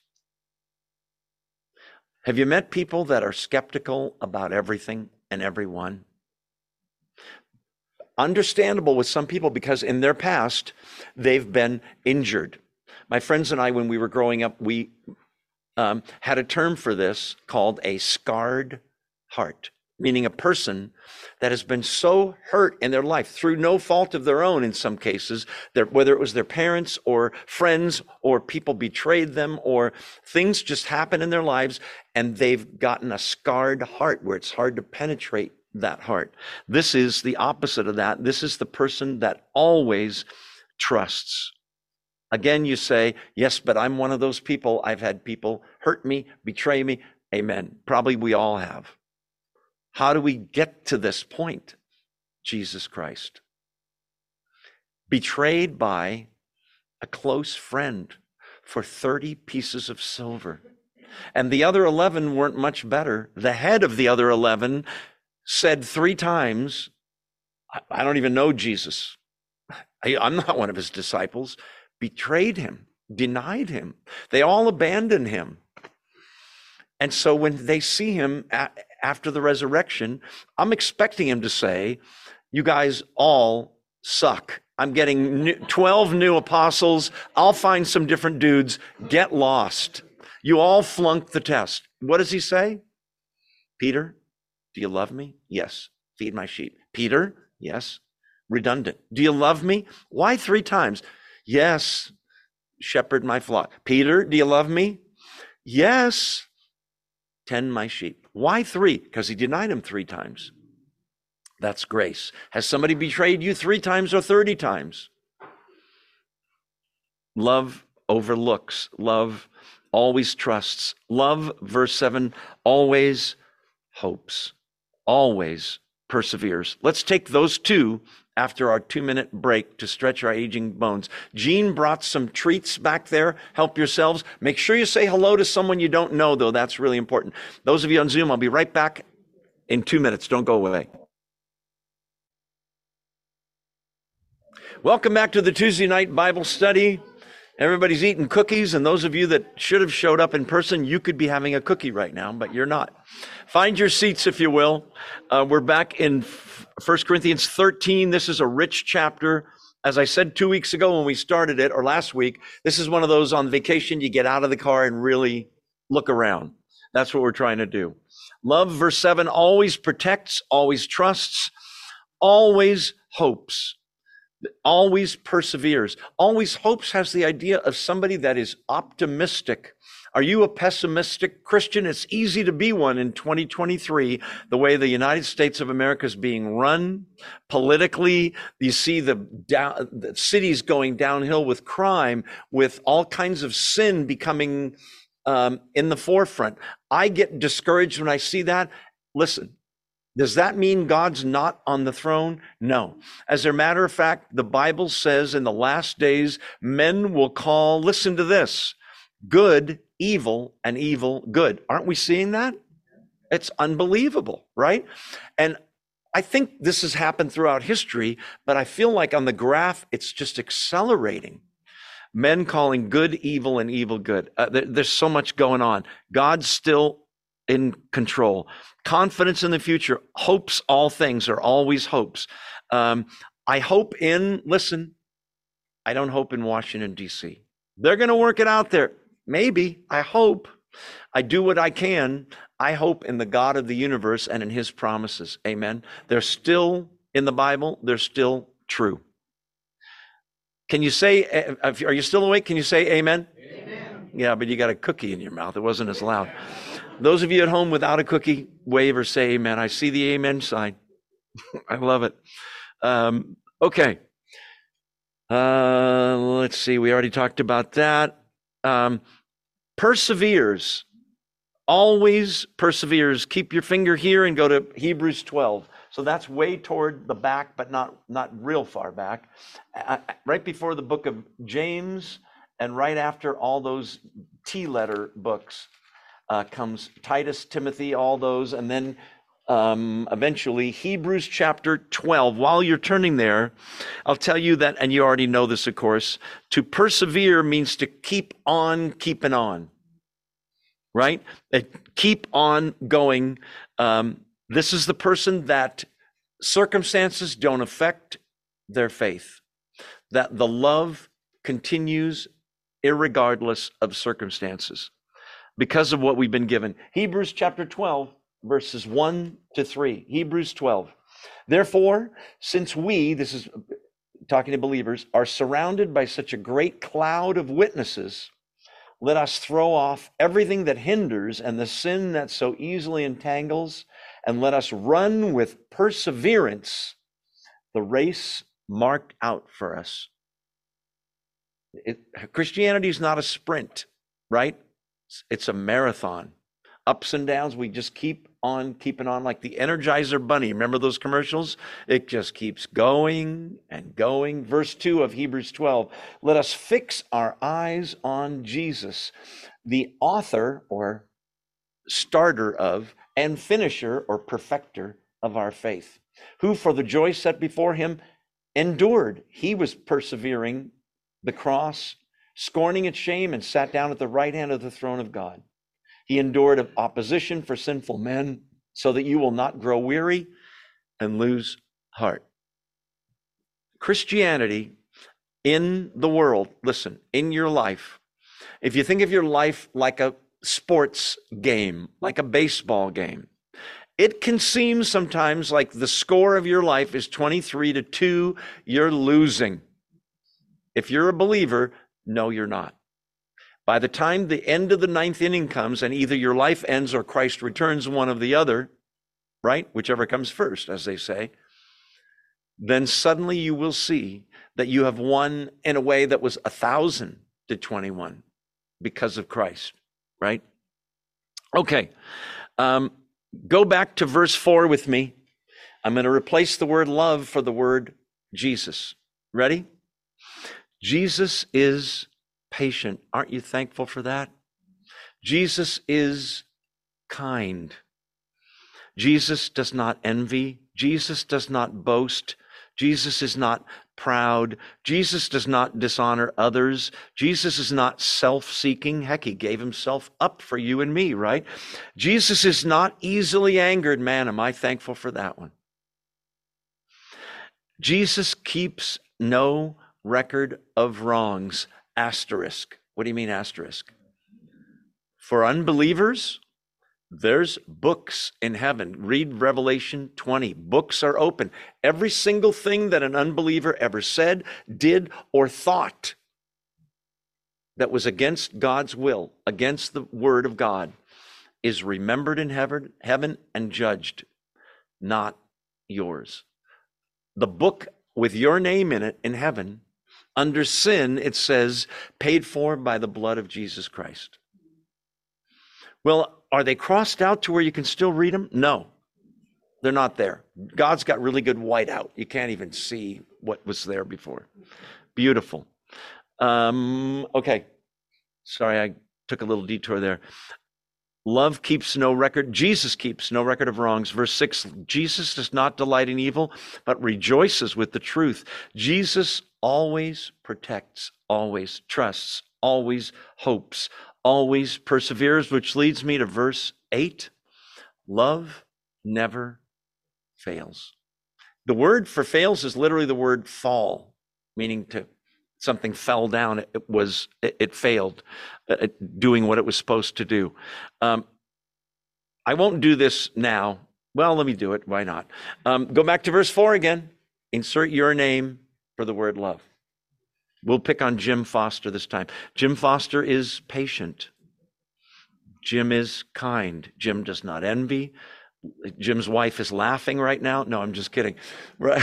Have you met people that are skeptical about everything? and everyone. Understandable with some people because in their past, they've been injured. My friends and I, when we were growing up, we um, had a term for this called a scarred heart, meaning a person that has been so hurt in their life through no fault of their own in some cases, whether it was their parents or friends or people betrayed them or things just happen in their lives and they've gotten a scarred heart where it's hard to penetrate that heart. This is the opposite of that. This is the person that always trusts. Again, you say, Yes, but I'm one of those people. I've had people hurt me, betray me. Amen. Probably we all have. How do we get to this point? Jesus Christ. Betrayed by a close friend, for 30 pieces of silver. And the other 11 weren't much better. The head of the other 11 said three times, I don't even know Jesus. I, am not one of his disciples. Betrayed him, denied him. They all abandoned him. And so when they see him after the resurrection, I'm expecting him to say, You guys all suck. I'm getting 12 new apostles. I'll find some different dudes. Get lost. You all flunked the test. What does he say? Peter, do you love me? Yes. Feed my sheep. Peter, yes. Redundant. Do you love me? Why three times? Yes. Shepherd my flock. Peter, do you love me? Yes. Tend my sheep. Why three? Because he denied him three times. That's grace. Has somebody betrayed you three times or 30 times? Love overlooks. Love always trusts. Love, verse 7, always hopes, always perseveres. Let's take those two after our two minute break to stretch our aging bones. Gene brought some treats back there. Help yourselves. Make sure you say hello to someone you don't know, though. That's really important. Those of you on Zoom, I'll be right back in two minutes. Don't go away. Welcome back to the Tuesday night Bible study. Everybody's eating cookies, and those of you that should have showed up in person, you could be having a cookie right now, but you're not. Find your seats, if you will. Uh, we're back in 1 Corinthians 13. This is a rich chapter. As I said two weeks ago when we started it, or last week, this is one of those on vacation, you get out of the car and really look around. That's what we're trying to do. Love, verse 7, always protects, always trusts, always hopes always perseveres. Always hopes has the idea of somebody that is optimistic. Are you a pessimistic Christian? It's easy to be one in 2023, the way the United States of America is being run politically. You see the, down, the cities going downhill with crime, with all kinds of sin becoming um, in the forefront. I get discouraged when I see that. Listen, does that mean God's not on the throne? No. As a matter of fact, the Bible says in the last days, men will call, listen to this, good evil and evil good. Aren't we seeing that? It's unbelievable, right? And I think this has happened throughout history, but I feel like on the graph, it's just accelerating. Men calling good evil and evil good. Uh, there, there's so much going on. God's still in control confidence in the future, hopes all things are always hopes. Um, I hope in, listen, I don't hope in Washington, D.C. They're going to work it out there. Maybe. I hope. I do what I can. I hope in the God of the universe and in his promises. Amen. They're still in the Bible, they're still true. Can you say, are you still awake? Can you say amen? amen? Yeah, but you got a cookie in your mouth. It wasn't as loud. Those of you at home without a cookie, wave or say amen. I see the amen sign. [laughs] I love it. Um, okay. Uh, let's see. We already talked about that. Um, perseveres. Always perseveres. Keep your finger here and go to Hebrews 12. So that's way toward the back, but not not real far back. Uh, right before the book of James, and right after all those T letter books uh, comes Titus, Timothy, all those, and then um, eventually Hebrews chapter 12. While you're turning there, I'll tell you that, and you already know this, of course, to persevere means to keep on keeping on, right? keep on going. Um, this is the person that circumstances don't affect their faith, that the love continues irregardless of circumstances because of what we've been given. Hebrews chapter 12, verses 1 to 3. Hebrews 12. Therefore, since we, this is talking to believers, are surrounded by such a great cloud of witnesses, let us throw off everything that hinders and the sin that so easily entangles, and let us run with perseverance the race marked out for us. It, Christianity is not a sprint, right? It's a marathon. Ups and downs, we just keep on keeping on like the Energizer Bunny. Remember those commercials? It just keeps going and going. Verse 2 of Hebrews 12 let us fix our eyes on Jesus, the author or starter of and finisher or perfecter of our faith, who for the joy set before him endured. He was persevering the cross, scorning its shame, and sat down at the right hand of the throne of God. He endured opposition for sinful men so that you will not grow weary and lose heart. Christianity in the world, listen, in your life, if you think of your life like a sports game, like a baseball game, it can seem sometimes like the score of your life is 23 to 2, you're losing. If you're a believer, no, you're not. By the time the end of the ninth inning comes and either your life ends or Christ returns, one of the other, right? Whichever comes first, as they say, then suddenly you will see that you have won in a way that was a thousand to 21 because of Christ, right? Okay. Um, go back to verse 4 with me. I'm going to replace the word love for the word Jesus. Ready? Jesus is patient. Aren't you thankful for that? Jesus is kind. Jesus does not envy. Jesus does not boast. Jesus is not proud. Jesus does not dishonor others. Jesus is not self seeking. Heck, he gave himself up for you and me, right? Jesus is not easily angered. Man, am I thankful for that one. Jesus keeps no record of wrongs. Asterisk. What do you mean, asterisk? For unbelievers, there's books in heaven. Read Revelation 20. Books are open. Every single thing that an unbeliever ever said, did, or thought that was against God's will, against the word of God, is remembered in heaven, heaven and judged, not yours. The book with your name in it in heaven under sin, it says, paid for by the blood of Jesus Christ. Well, are they crossed out to where you can still read them? No, they're not there. God's got really good whiteout. You can't even see what was there before. Beautiful. Um, okay. Sorry, I took a little detour there. Love keeps no record. Jesus keeps no record of wrongs. Verse 6 Jesus does not delight in evil, but rejoices with the truth. Jesus always protects, always trusts, always hopes, always perseveres, which leads me to verse 8 love never fails. The word for fails is literally the word fall, meaning to something fell down it was it, failed uh, doing what it was supposed to do. Um, i won't do this now. Well let me do it. Why not? Um, go back to verse 4 again. Insert your name for the word love. We'll pick on Jim Foster this time. Jim Foster is patient. Jim is kind. Jim does not envy. Jim's wife is laughing right now. No, I'm just kidding.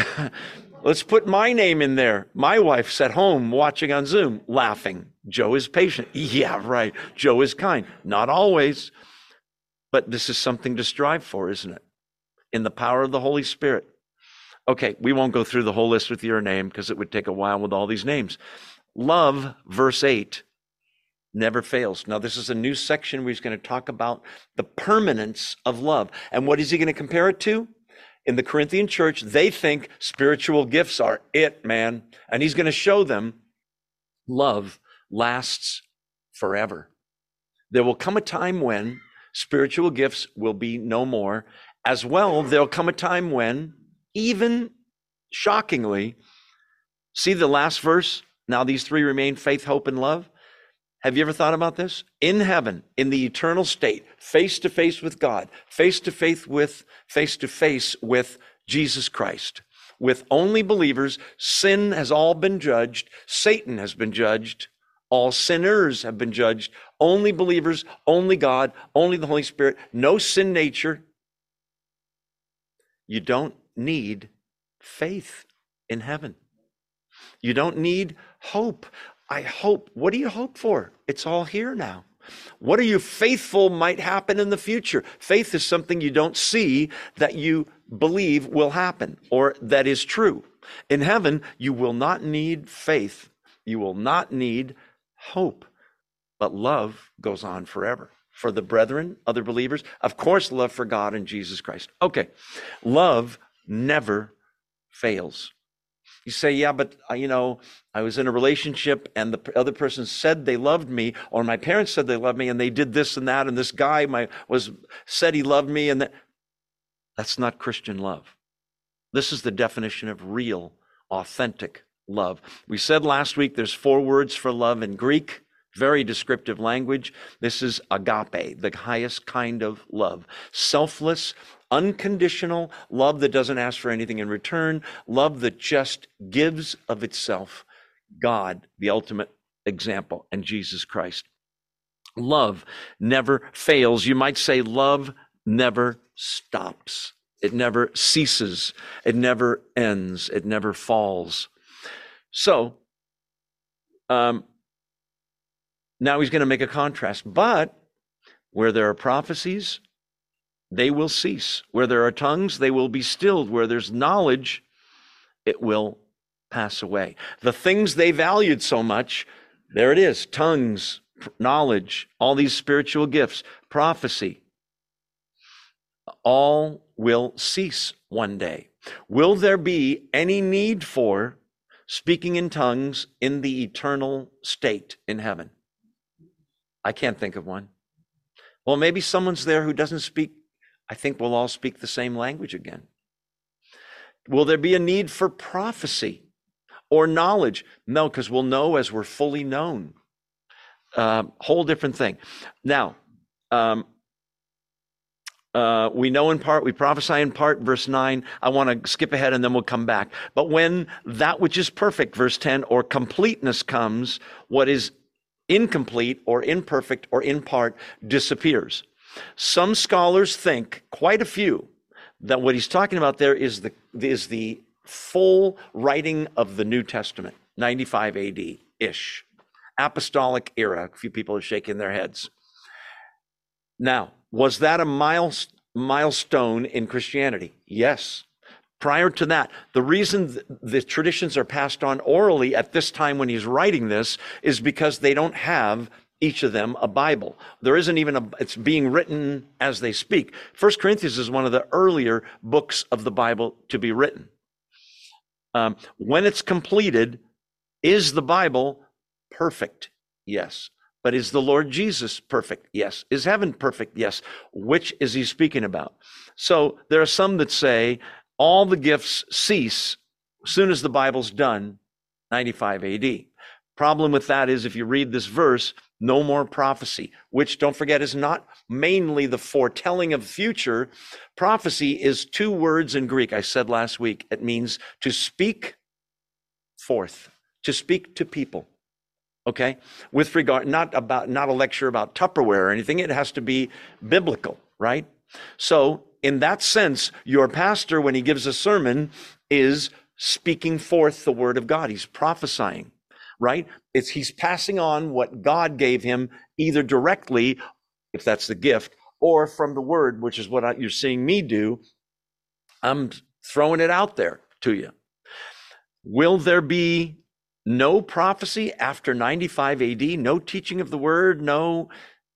[laughs] Let's put my name in there. My wife's at home watching on Zoom, laughing. Joe is patient. [laughs] Yeah, right. Joe is kind. Not always, but this is something to strive for, isn't it? In the power of the Holy Spirit. Okay, we won't go through the whole list with your name because it would take a while with all these names. Love, verse 8, never fails. Now, this is a new section where he's going to talk about the permanence of love. And what is he going to compare it to? In the Corinthian church, they think spiritual gifts are it, man. And he's going to show them love lasts forever. There will come a time when spiritual gifts will be no more. As well, there'll come a time when even shockingly, see the last verse? Now these three remain faith, hope, and love. Have you ever thought about this? In heaven, in the eternal state, face to face with God, face to face with face to face with Jesus Christ. With only believers, sin has all been judged, Satan has been judged, all sinners have been judged, only believers, only God, only the Holy Spirit, no sin nature. You don't need faith in heaven. You don't need hope. I hope. What do you hope for? It's all here now. What are you faithful might happen in the future? Faith is something you don't see that you believe will happen or that is true. In heaven, you will not need faith. You will not need hope. But love goes on forever. For the brethren, other believers, of course, love for God and Jesus Christ. Okay. Love never fails. You say, yeah, but uh, you know, I was in a relationship and the other person said they loved me, or my parents said they loved me, and they did this and that, and this guy my was said he loved me, and that. That's not Christian love. This is the definition of real, authentic love. We said last week there's four words for love in Greek, very descriptive language. This is agape, the highest kind of love. Selfless, unconditional love that doesn't ask for anything in return, love that just gives of itself. God, the ultimate example, and Jesus Christ. Love never fails. You might say love never stops. It never ceases. It never ends. It never falls. So, um, now he's going to make a contrast. But where there are prophecies, they will cease. Where there are tongues, they will be stilled. Where there's knowledge, it will pass away. The things they valued so much, there it is tongues, knowledge, all these spiritual gifts, prophecy, all will cease one day. Will there be any need for speaking in tongues in the eternal state in heaven? I can't think of one. Well, maybe someone's there who doesn't speak I think we'll all speak the same language again. Will there be a need for prophecy or knowledge? No, because we'll know as we're fully known. Uh, whole different thing. Now, um, uh, we know in part, we prophesy in part, verse 9. I want to skip ahead and then we'll come back. But when that which is perfect, verse 10, or completeness comes, what is incomplete or imperfect or in part disappears. Some scholars think, quite a few, that what he's talking about there is the, is the full writing of the New Testament, 95 AD ish, apostolic era. A few people are shaking their heads. Now, was that a milestone in Christianity? Yes. Prior to that, the reason the traditions are passed on orally at this time when he's writing this is because they don't have each of them a Bible. There isn't even a, it's being written as they speak. First Corinthians is one of the earlier books of the Bible to be written. Um, when it's completed, is the Bible perfect? Yes. But is the Lord Jesus perfect? Yes. Is heaven perfect? Yes. Which is he speaking about? So there are some that say all the gifts cease as soon as the Bible's done, 95 AD. Problem with that is if you read this verse, no more prophecy, which don't forget is not mainly the foretelling of future. Prophecy is two words in Greek. I said last week. It means to speak forth, to speak to people. Okay? With regard, not about, not a lecture about Tupperware or anything. It has to be biblical, right? So, in that sense, your pastor, when he gives a sermon, is speaking forth the word of God. He's prophesying right? It's he's passing on what God gave him either directly, if that's the gift, or from the word, which is what I, you're seeing me do. I'm throwing it out there to you. Will there be no prophecy after 95 AD? No teaching of the word? No,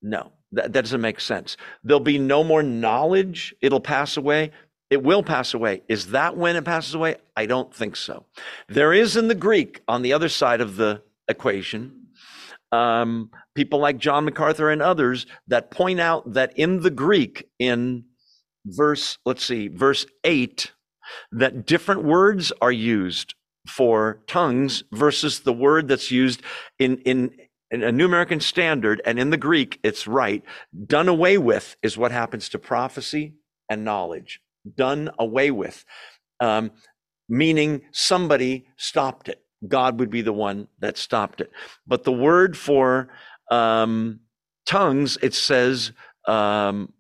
no. That, that doesn't make sense. There'll be no more knowledge. It'll pass away. It will pass away. Is that when it passes away? I don't think so. There is in the Greek, on the other side of the equation, um, people like John MacArthur and others that point out that in the Greek, in verse, let's see, verse 8, that different words are used for tongues versus the word that's used in, in, in a New American Standard and in the Greek, it's right. Done away with is what happens to prophecy and knowledge done away with, um, meaning somebody stopped it. God would be the one that stopped it. But the word for um, tongues, it says, um,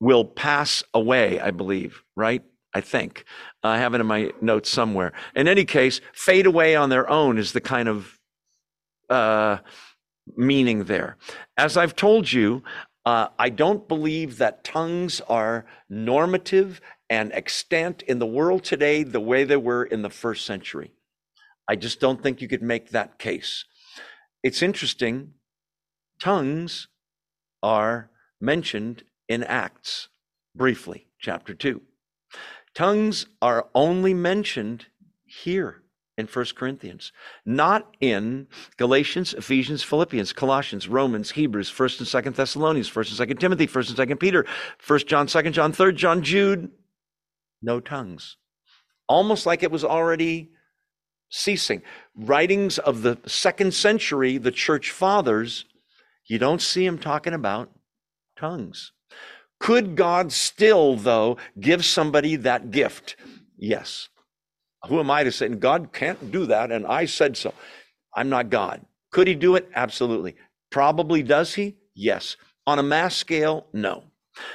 will pass away, I believe, right? I think. I have it in my notes somewhere. In any case, fade away on their own is the kind of uh, meaning there. As I've told you, uh, I don't believe that tongues are normative and extant in the world today the way they were in the first century. I just don't think you could make that case. It's interesting, tongues are mentioned in Acts briefly, chapter 2. Tongues are only mentioned here in 1 Corinthians, not in Galatians, Ephesians, Philippians, Colossians, Romans, Hebrews, 1st and 2nd Thessalonians, 1st and 2nd Timothy, 1st and 2nd Peter, 1st John, 2nd John, 3rd John, Jude. No tongues. Almost like it was already ceasing. Writings of the second century, the church fathers, you don't see them talking about tongues. Could God still, though, give somebody that gift? Yes. Who am I to say? And God can't do that, and I said so. I'm not God. Could he do it? Absolutely. Probably does he? Yes. On a mass scale, no.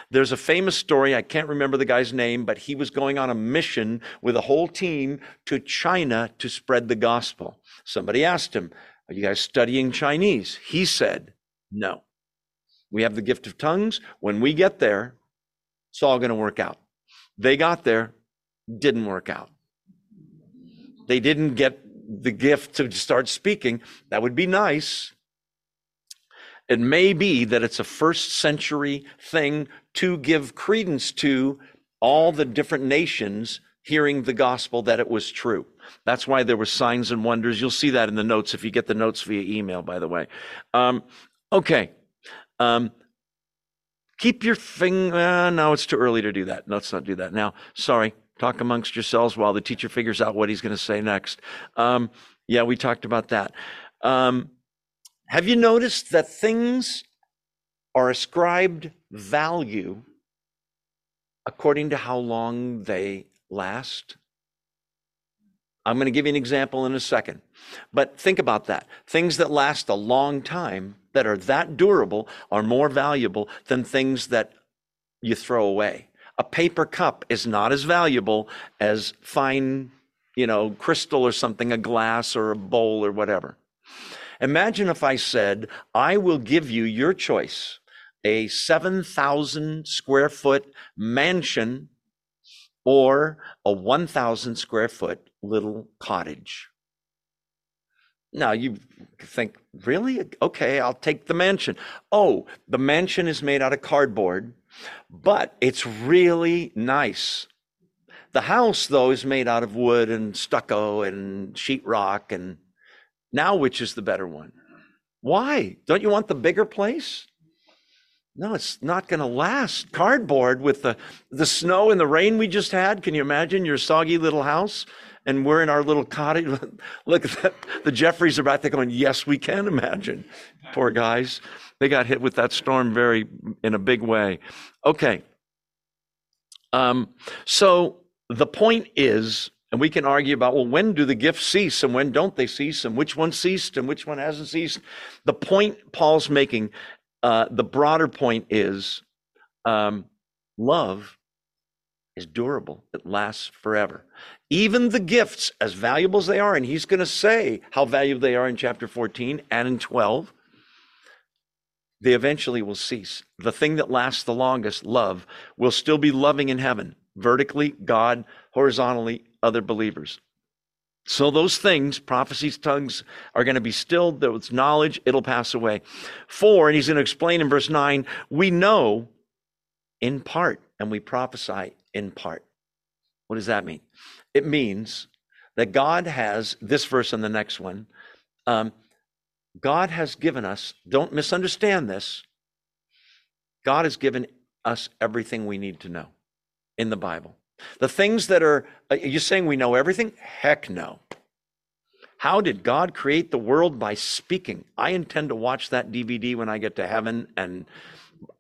There's a famous story, I can't remember the guy's name, but he was going on a mission with a whole team to China to spread the gospel. Somebody asked him, Are you guys studying Chinese? He said, No. We have the gift of tongues. When we get there, it's all going to work out. They got there, didn't work out. They didn't get the gift to start speaking. That would be nice. It may be that it's a first century thing to give credence to all the different nations hearing the gospel that it was true. That's why there were signs and wonders. You'll see that in the notes if you get the notes via email, by the way. Um, okay. Um, keep your finger. Uh, no, it's too early to do that. Let's not do that now. Sorry. Talk amongst yourselves while the teacher figures out what he's going to say next. Um, yeah, we talked about that. Um, have you noticed that things are ascribed value according to how long they last? I'm going to give you an example in a second. But think about that. Things that last a long time, that are that durable, are more valuable than things that you throw away. A paper cup is not as valuable as fine, you know, crystal or something, a glass or a bowl or whatever. Imagine if I said, I will give you your choice a 7,000 square foot mansion or a 1,000 square foot little cottage. Now you think, really? Okay, I'll take the mansion. Oh, the mansion is made out of cardboard, but it's really nice. The house, though, is made out of wood and stucco and sheetrock. And now, which is the better one? Why? Don't you want the bigger place? No, it's not going to last. Cardboard with the, the snow and the rain we just had. Can you imagine your soggy little house? And we're in our little cottage. [laughs] Look at that. The Jeffreys are back there going, Yes, we can imagine. Poor guys. They got hit with that storm very in a big way. Okay. Um, so the point is, and we can argue about, well, when do the gifts cease and when don't they cease and which one ceased and which one hasn't ceased? The point Paul's making uh, the broader point is um, love is durable, it lasts forever. Even the gifts, as valuable as they are, and he's going to say how valuable they are in chapter 14 and in 12, they eventually will cease. The thing that lasts the longest, love, will still be loving in heaven, vertically, God, horizontally, other believers. So those things, prophecies, tongues, are going to be stilled. Those knowledge, it'll pass away. Four, and he's going to explain in verse nine, we know in part and we prophesy in part. What does that mean? It means that God has, this verse and the next one, um, God has given us, don't misunderstand this, God has given us everything we need to know in the Bible. The things that are, are you saying we know everything? Heck no. How did God create the world by speaking? I intend to watch that DVD when I get to heaven, and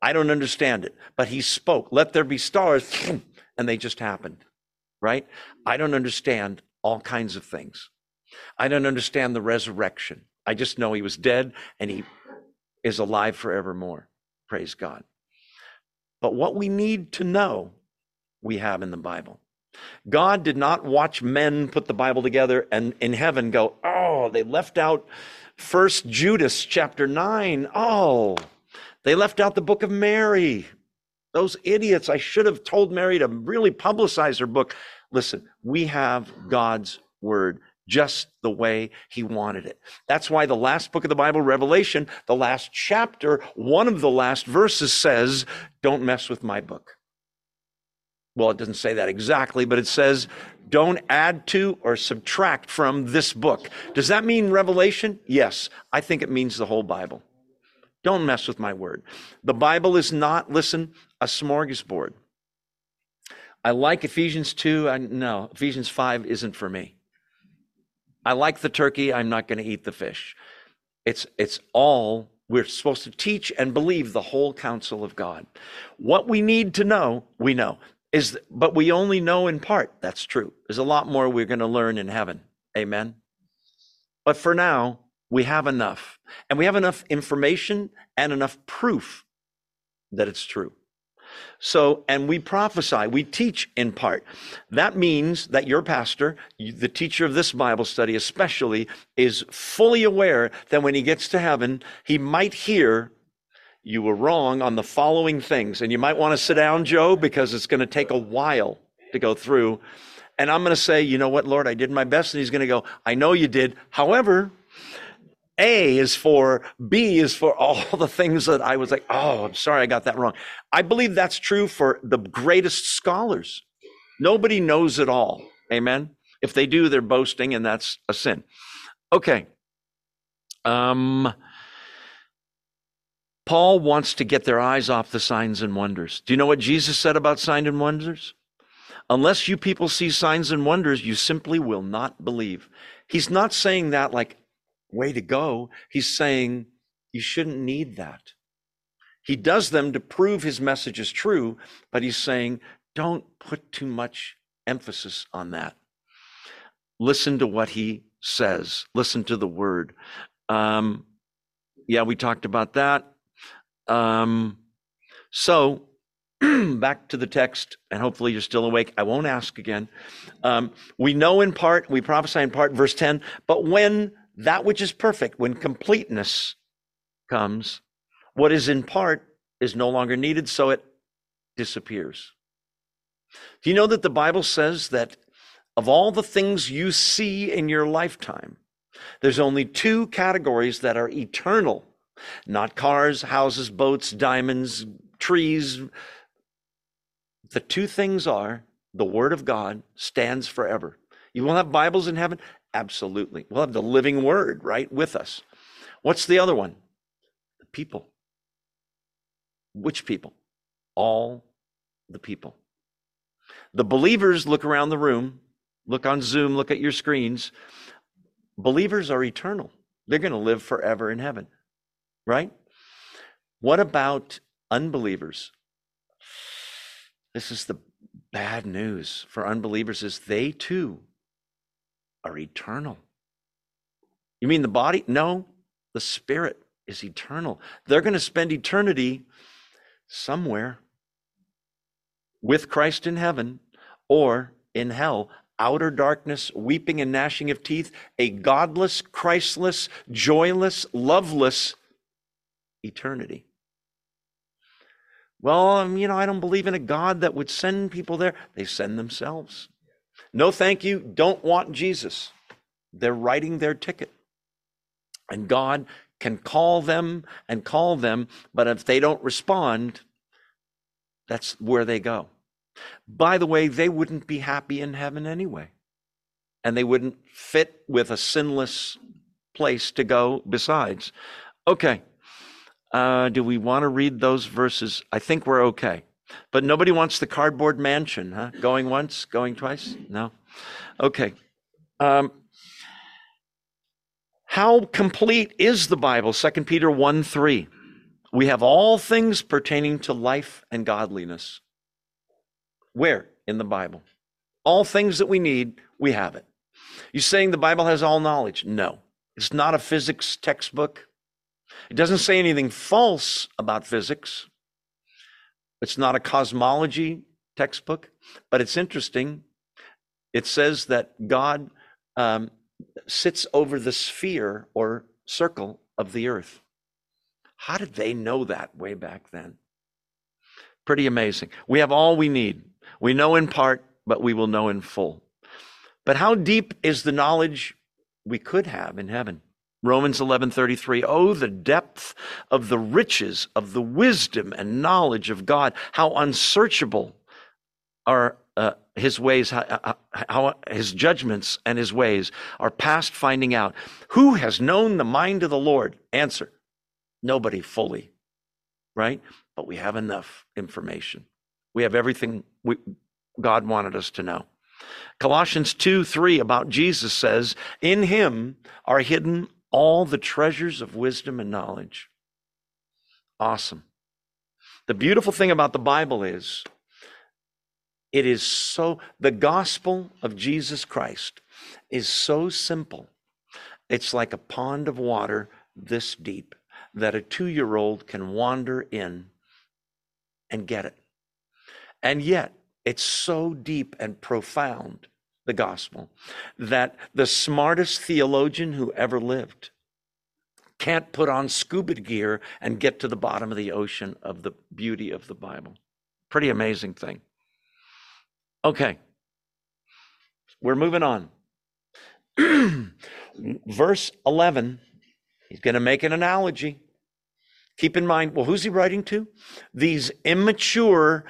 I don't understand it. But He spoke, let there be stars, [sniffs] and they just happened, right? I don't understand all kinds of things. I don't understand the resurrection. I just know He was dead and He is alive forevermore. Praise God. But what we need to know we have in the Bible. God did not watch men put the Bible together and in heaven go, oh, they left out First Judas chapter 9. Oh, they left out the book of Mary. Those idiots. I should have told Mary to really publicize her book. Listen, we have God's word just the way he wanted it. That's why the last book of the Bible, Revelation, the last chapter, one of the last verses says, Don't mess with my book. Well, it doesn't say that exactly, but it says, Don't add to or subtract from this book. Does that mean Revelation? Yes. I think it means the whole Bible. Don't mess with my word. The Bible is not, listen, a smorgasbord. I like Ephesians 2. I, no, Ephesians 5 isn't for me. I like the turkey. I'm not going to eat the fish. It's, it's all we're supposed to teach and believe the whole counsel of God. What we need to know, we know. Is, but we only know in part. That's true. There's a lot more we're going to learn in heaven. Amen. But for now, we have enough. And we have enough information and enough proof that it's true. So, and we prophesy, we teach in part. That means that your pastor, the teacher of this Bible study especially, is fully aware that when he gets to heaven, he might hear you were wrong on the following things. And you might want to sit down, Joe, because it's going to take a while to go through. And I'm going to say, you know what, Lord, I did my best. And he's going to go, I know you did. However, a is for, B is for all [laughs] the things that I was like, oh, I'm sorry, I got that wrong. I believe that's true for the greatest scholars. Nobody knows it all. Amen. If they do, they're boasting, and that's a sin. Okay. Um, Paul wants to get their eyes off the signs and wonders. Do you know what Jesus said about signs and wonders? Unless you people see signs and wonders, you simply will not believe. He's not saying that like, way to go. He's saying you shouldn't need that. He does them to prove his message is true, but he's saying don't put too much emphasis on that. Listen to what he says, listen to the word. Um, yeah, we talked about that. Um, so, [clears throat] back to the text, and hopefully you're still awake. I won't ask again. Um, we know in part, we prophesy in part, verse 10, but when that which is perfect, when completeness comes, what is in part is no longer needed, so it disappears. Do you know that the Bible says that of all the things you see in your lifetime, there's only two categories that are eternal not cars, houses, boats, diamonds, trees. The two things are the Word of God stands forever. You will have Bibles in heaven? Absolutely. We'll have the living word, right, with us. What's the other one? The people. Which people? All the people. The believers look around the room, look on Zoom, look at your screens. Believers are eternal. They're going to live forever in heaven, right? What about unbelievers? This is the bad news for unbelievers is they too are eternal. You mean the body? No, the spirit is eternal. They're going to spend eternity somewhere with Christ in heaven or in hell, outer darkness, weeping and gnashing of teeth, a godless, Christless, joyless, loveless eternity. Well, um, you know, I don't believe in a God that would send people there. They send themselves. No, thank you. Don't want Jesus. They're writing their ticket. And God can call them and call them, but if they don't respond, that's where they go. By the way, they wouldn't be happy in heaven anyway. And they wouldn't fit with a sinless place to go besides. Okay. Uh, do we want to read those verses? I think we're okay. But nobody wants the cardboard mansion, huh? Going once, going twice? No? Okay. Um, how complete is the Bible? 2 Peter 1 3. We have all things pertaining to life and godliness. Where? In the Bible. All things that we need, we have it. You saying the Bible has all knowledge? No. It's not a physics textbook. It doesn't say anything false about physics. It's not a cosmology textbook, but it's interesting. It says that God um, sits over the sphere or circle of the earth. How did they know that way back then? Pretty amazing. We have all we need. We know in part, but we will know in full. But how deep is the knowledge we could have in heaven? Romans 11:33 Oh the depth of the riches of the wisdom and knowledge of God how unsearchable are uh, his ways how, how his judgments and his ways are past finding out who has known the mind of the Lord answer Nobody fully, right? But we have enough information. We have everything we, God wanted us to know. Colossians 2 3 about Jesus says, In him are hidden all the treasures of wisdom and knowledge. Awesome. The beautiful thing about the Bible is it is so, the gospel of Jesus Christ is so simple. It's like a pond of water this deep that a two year old can wander in and get it. And yet, it's so deep and profound, the gospel, that the smartest theologian who ever lived can't put on scuba gear and get to the bottom of the ocean of the beauty of the Bible. Pretty amazing thing. Okay, we're moving on. [clears throat] Verse 11 He's going to make an analogy. Keep in mind, well, who's he writing to? These immature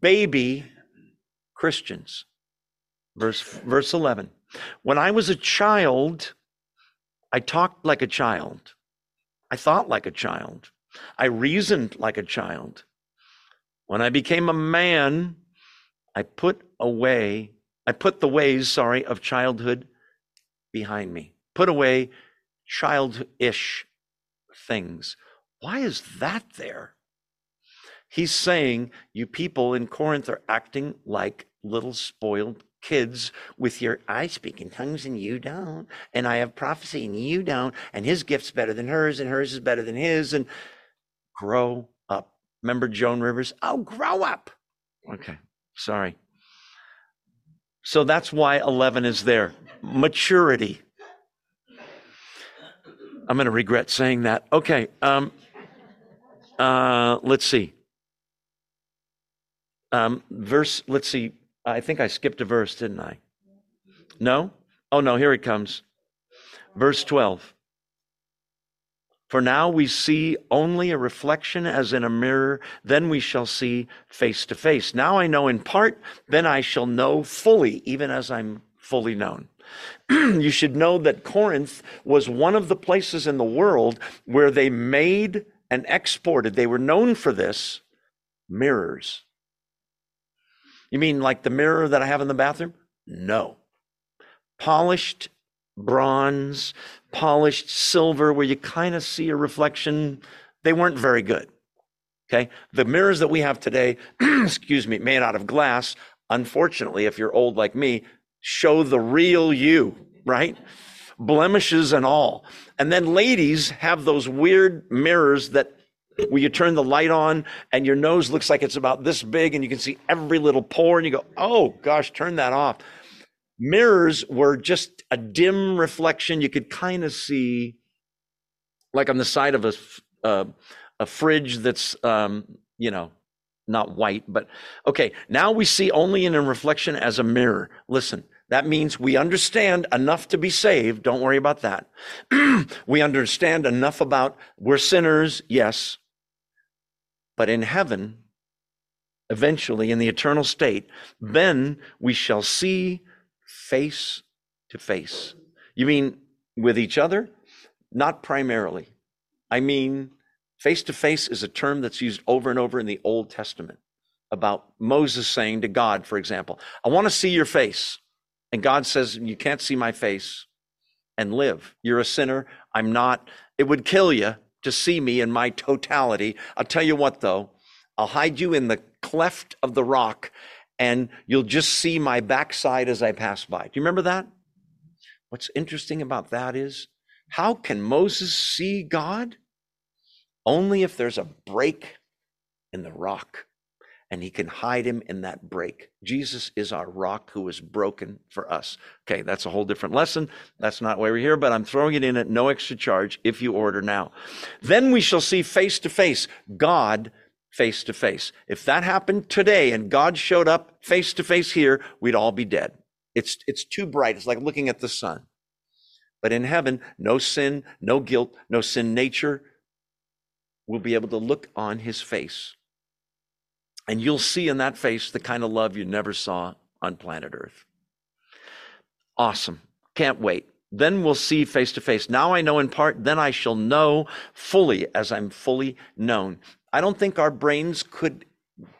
baby Christians. Verse, verse 11. When I was a child, I talked like a child. I thought like a child. I reasoned like a child. When I became a man, I put away, I put the ways, sorry, of childhood behind me. Put away childish things. Why is that there? He's saying you people in Corinth are acting like little spoiled kids with your I speak in tongues and you don't, and I have prophecy and you don't, and his gift's better than hers and hers is better than his, and grow up. Remember Joan Rivers? Oh, grow up. Okay, sorry. So that's why 11 is there. Maturity. I'm going to regret saying that. Okay. Um, uh, let's see. Um, verse, let's see. I think I skipped a verse, didn't I? No? Oh, no, here it comes. Verse 12. For now we see only a reflection as in a mirror, then we shall see face to face. Now I know in part, then I shall know fully, even as I'm fully known. [clears throat] you should know that Corinth was one of the places in the world where they made and exported, they were known for this, mirrors. You mean like the mirror that I have in the bathroom? No. Polished bronze, polished silver, where you kind of see a reflection. They weren't very good. Okay. The mirrors that we have today, [clears throat] excuse me, made out of glass, unfortunately, if you're old like me, show the real you, right? Blemishes and all. And then ladies have those weird mirrors that where you turn the light on and your nose looks like it's about this big and you can see every little pore and you go, oh gosh, turn that off. Mirrors were just a dim reflection. You could kind of see, like on the side of a, uh, a fridge that's, um, you know, not white, but okay. Now we see only in a reflection as a mirror. Listen, that means we understand enough to be saved. Don't worry about that. [clears throat] we understand enough about we're sinners, yes. But in heaven, eventually in the eternal state, then we shall see face to face. You mean with each other? Not primarily. I mean, face to face is a term that's used over and over in the Old Testament about Moses saying to God, for example, I want to see your face. And God says, You can't see my face and live. You're a sinner. I'm not. It would kill you to see me in my totality. I'll tell you what, though, I'll hide you in the cleft of the rock and you'll just see my backside as I pass by. Do you remember that? What's interesting about that is how can Moses see God? Only if there's a break in the rock and he can hide him in that break. Jesus is our rock who is broken for us. Okay, that's a whole different lesson. That's not why we're here, but I'm throwing it in at no extra charge if you order now. Then we shall see face to face God face to face. If that happened today and God showed up face to face here, we'd all be dead. It's, it's too bright. It's like looking at the sun. But in heaven, no sin, no guilt, no sin nature We'll be able to look on his face and you'll see in that face the kind of love you never saw on planet Earth. Awesome. Can't wait. Then we'll see face to face. Now I know in part, then I shall know fully as I'm fully known. I don't think our brains could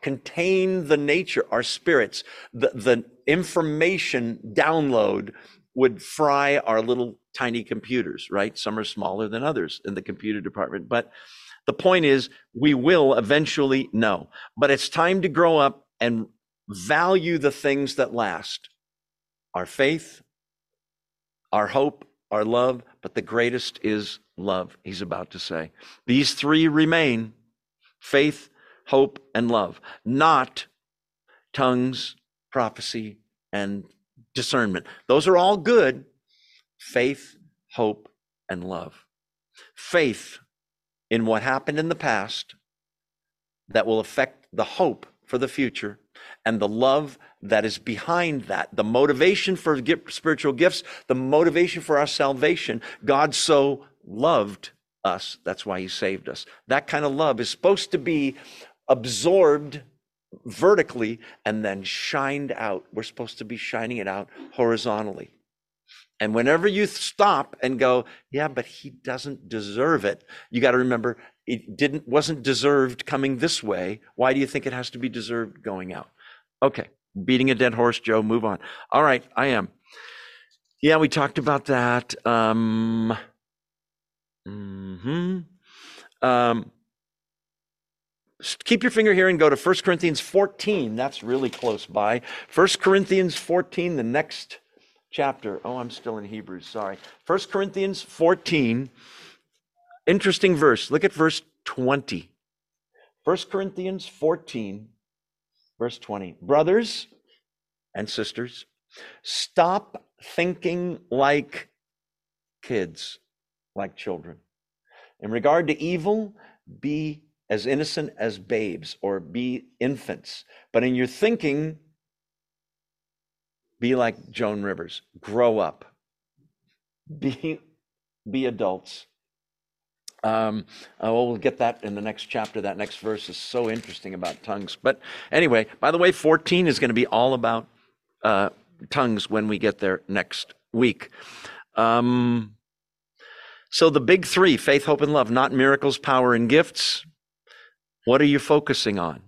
contain the nature, our spirits, the, the information download would fry our little tiny computers, right? Some are smaller than others in the computer department. But the point is, we will eventually know. But it's time to grow up and value the things that last our faith, our hope, our love, but the greatest is love, he's about to say. These three remain faith, hope, and love, not tongues, prophecy, and discernment. Those are all good. Faith, hope, and love. Faith in what happened in the past that will affect the hope for the future and the love that is behind that, the motivation for spiritual gifts, the motivation for our salvation. God so loved us. That's why he saved us. That kind of love is supposed to be absorbed vertically and then shined out. We're supposed to be shining it out horizontally. And whenever you stop and go, yeah, but he doesn't deserve it, you got to remember it didn't wasn't deserved coming this way. Why do you think it has to be deserved going out? Okay, beating a dead horse, Joe. Move on. All right, I am. Yeah, we talked about that. Um, hmm um, keep your finger here and go to 1 Corinthians 14. That's really close by. 1 Corinthians 14, the next chapter. Oh, I'm still in Hebrews, sorry. 1 Corinthians 14. Interesting verse. Look at verse 20. 1 Corinthians 14, verse 20. Brothers and sisters, stop thinking like kids, like children. In regard to evil, be as innocent as babes or be infants. But in your thinking, be like Joan Rivers. Grow up. Be be adults. Um, oh, we'll get that in the next chapter. That next verse is so interesting about tongues. But anyway, by the way, 14 is going to be all about uh, tongues when we get there next week. Um, so the big three faith, hope, and love, not miracles, power, and gifts. What are you focusing on?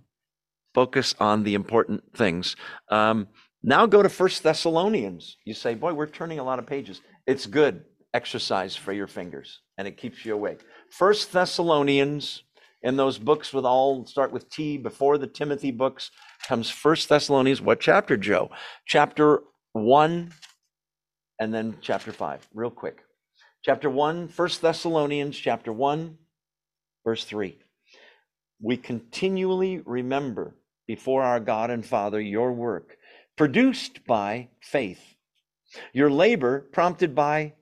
Focus on the important things. Um, now go to First Thessalonians. You say, boy, we're turning a lot of pages. It's good exercise for your fingers and it keeps you awake. First Thessalonians, in those books with all start with T before the Timothy books comes First Thessalonians. What chapter, Joe? Chapter one and then chapter five, real quick. Chapter one, First Thessalonians, chapter one, verse three. We continually remember before our God and Father your work produced by faith, your labor prompted by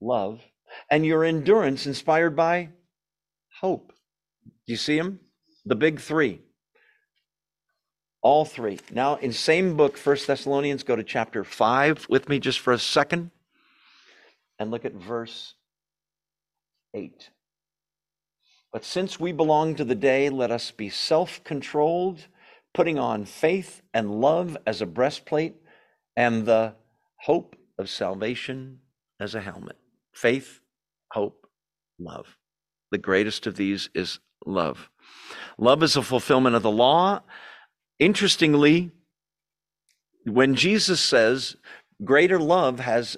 love, and your endurance inspired by hope. Do you see them? The big three. All three. Now, in same book, First Thessalonians, go to chapter 5 with me just for a second and look at verse 8. But since we belong to the day, let us be self controlled putting on faith and love as a breastplate and the hope of salvation as a helmet. Faith, hope, love. The greatest of these is love. Love is a fulfillment of the law. Interestingly, when Jesus says, Greater love has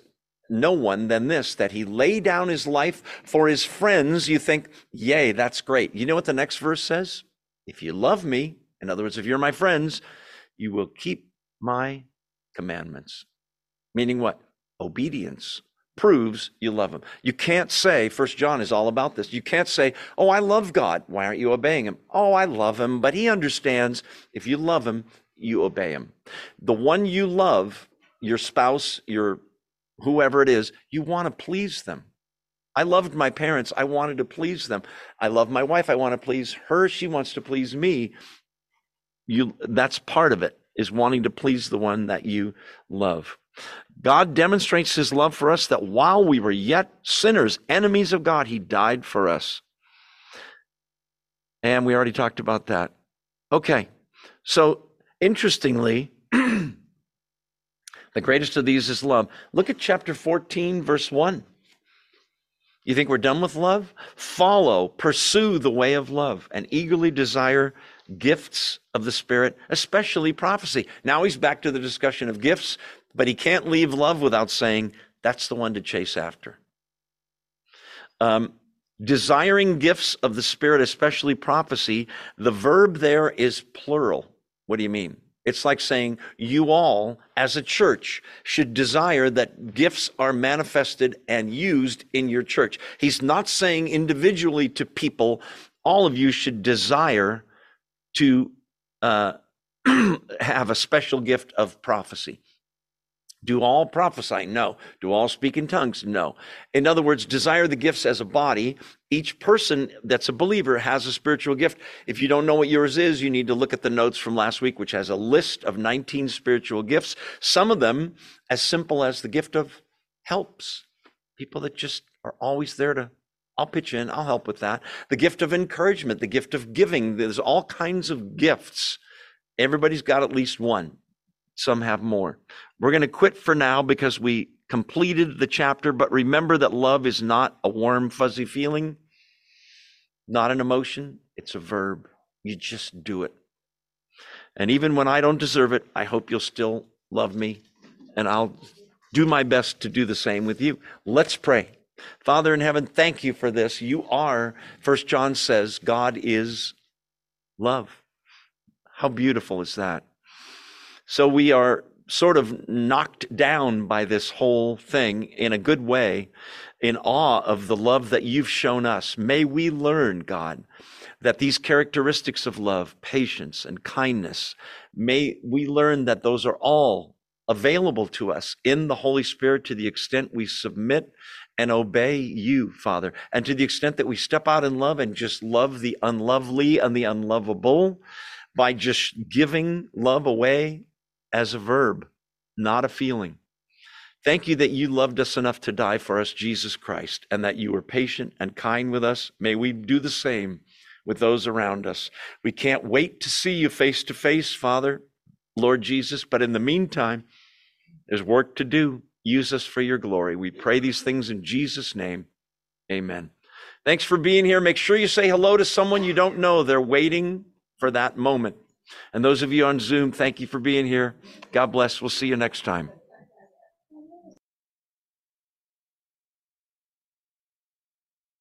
no one than this, that he lay down his life for his friends, you think, Yay, that's great. You know what the next verse says? If you love me, in other words, if you're my friends, you will keep my commandments. Meaning what? Obedience, proves you love him. You can't say, First John is all about this. You can't say, Oh, I love God. Why aren't you obeying him? Oh, I love him, but he understands if you love him, you obey him. The one you love, your spouse, your whoever it is, you want to please them. I loved my parents. I wanted to please them. I love my wife. I want to please her. She wants to please me. You, that's part of it is wanting to please the one that you love. God demonstrates his love for us that while we were yet sinners, enemies of God, he died for us. And we already talked about that. Okay. So interestingly, [clears throat] the greatest of these is love. Look at chapter 14, verse 1. You think we're done with love? Follow, pursue the way of love, and eagerly desire gifts of the Spirit, especially prophecy. Now he's back to the discussion of gifts. But he can't leave love without saying, that's the one to chase after. Um, desiring gifts of the Spirit, especially prophecy, the verb there is plural. What do you mean? It's like saying you all, as a church, should desire that gifts are manifested and used in your church. He's not saying individually to people, all of you should desire to uh, [clears throat] have a special gift of prophecy. Do all prophesy? No. Do all speak in tongues? No. In other words, desire the gifts as a body. Each person that's a believer has a spiritual gift. If you don't know what yours is, you need to look at the notes from last week, which has a list of 19 spiritual gifts. Some of them as simple as the gift of helps. People that just are always there to, I'll pitch in, I'll help with that. The gift of encouragement, the gift of giving. There's all kinds of gifts. Everybody's got at least one. Some have more. We're going to quit for now because we completed the chapter, but remember that love is not a warm, fuzzy feeling, not an emotion, it's a verb. You just do it. And even when I don't deserve it, I hope you'll still love me, and I'll do my best to do the same with you. Let's pray. Father in heaven, thank you for this. You are, First John says, God is love. How beautiful is that? So we are sort of knocked down by this whole thing in a good way, in awe of the love that you've shown us. May we learn, God, that these characteristics of love, patience and kindness, may we learn that those are all available to us in the Holy Spirit to the extent we submit and obey you, Father. And to the extent that we step out in love and just love the unlovely and the unlovable by just giving love away as a verb, not a feeling. Thank you that you loved us enough to die for us, Jesus Christ, and that you were patient and kind with us. May we do the same with those around us. We can't wait to see you face to face, Father, Lord Jesus, but in the meantime, there's work to do. Use us for your glory. We pray these things in Jesus' name. Amen. Thanks for being here. Make sure you say hello to someone you don't know. They're waiting for that moment. And those of you on Zoom, thank you for being here. God bless. We'll see you next time.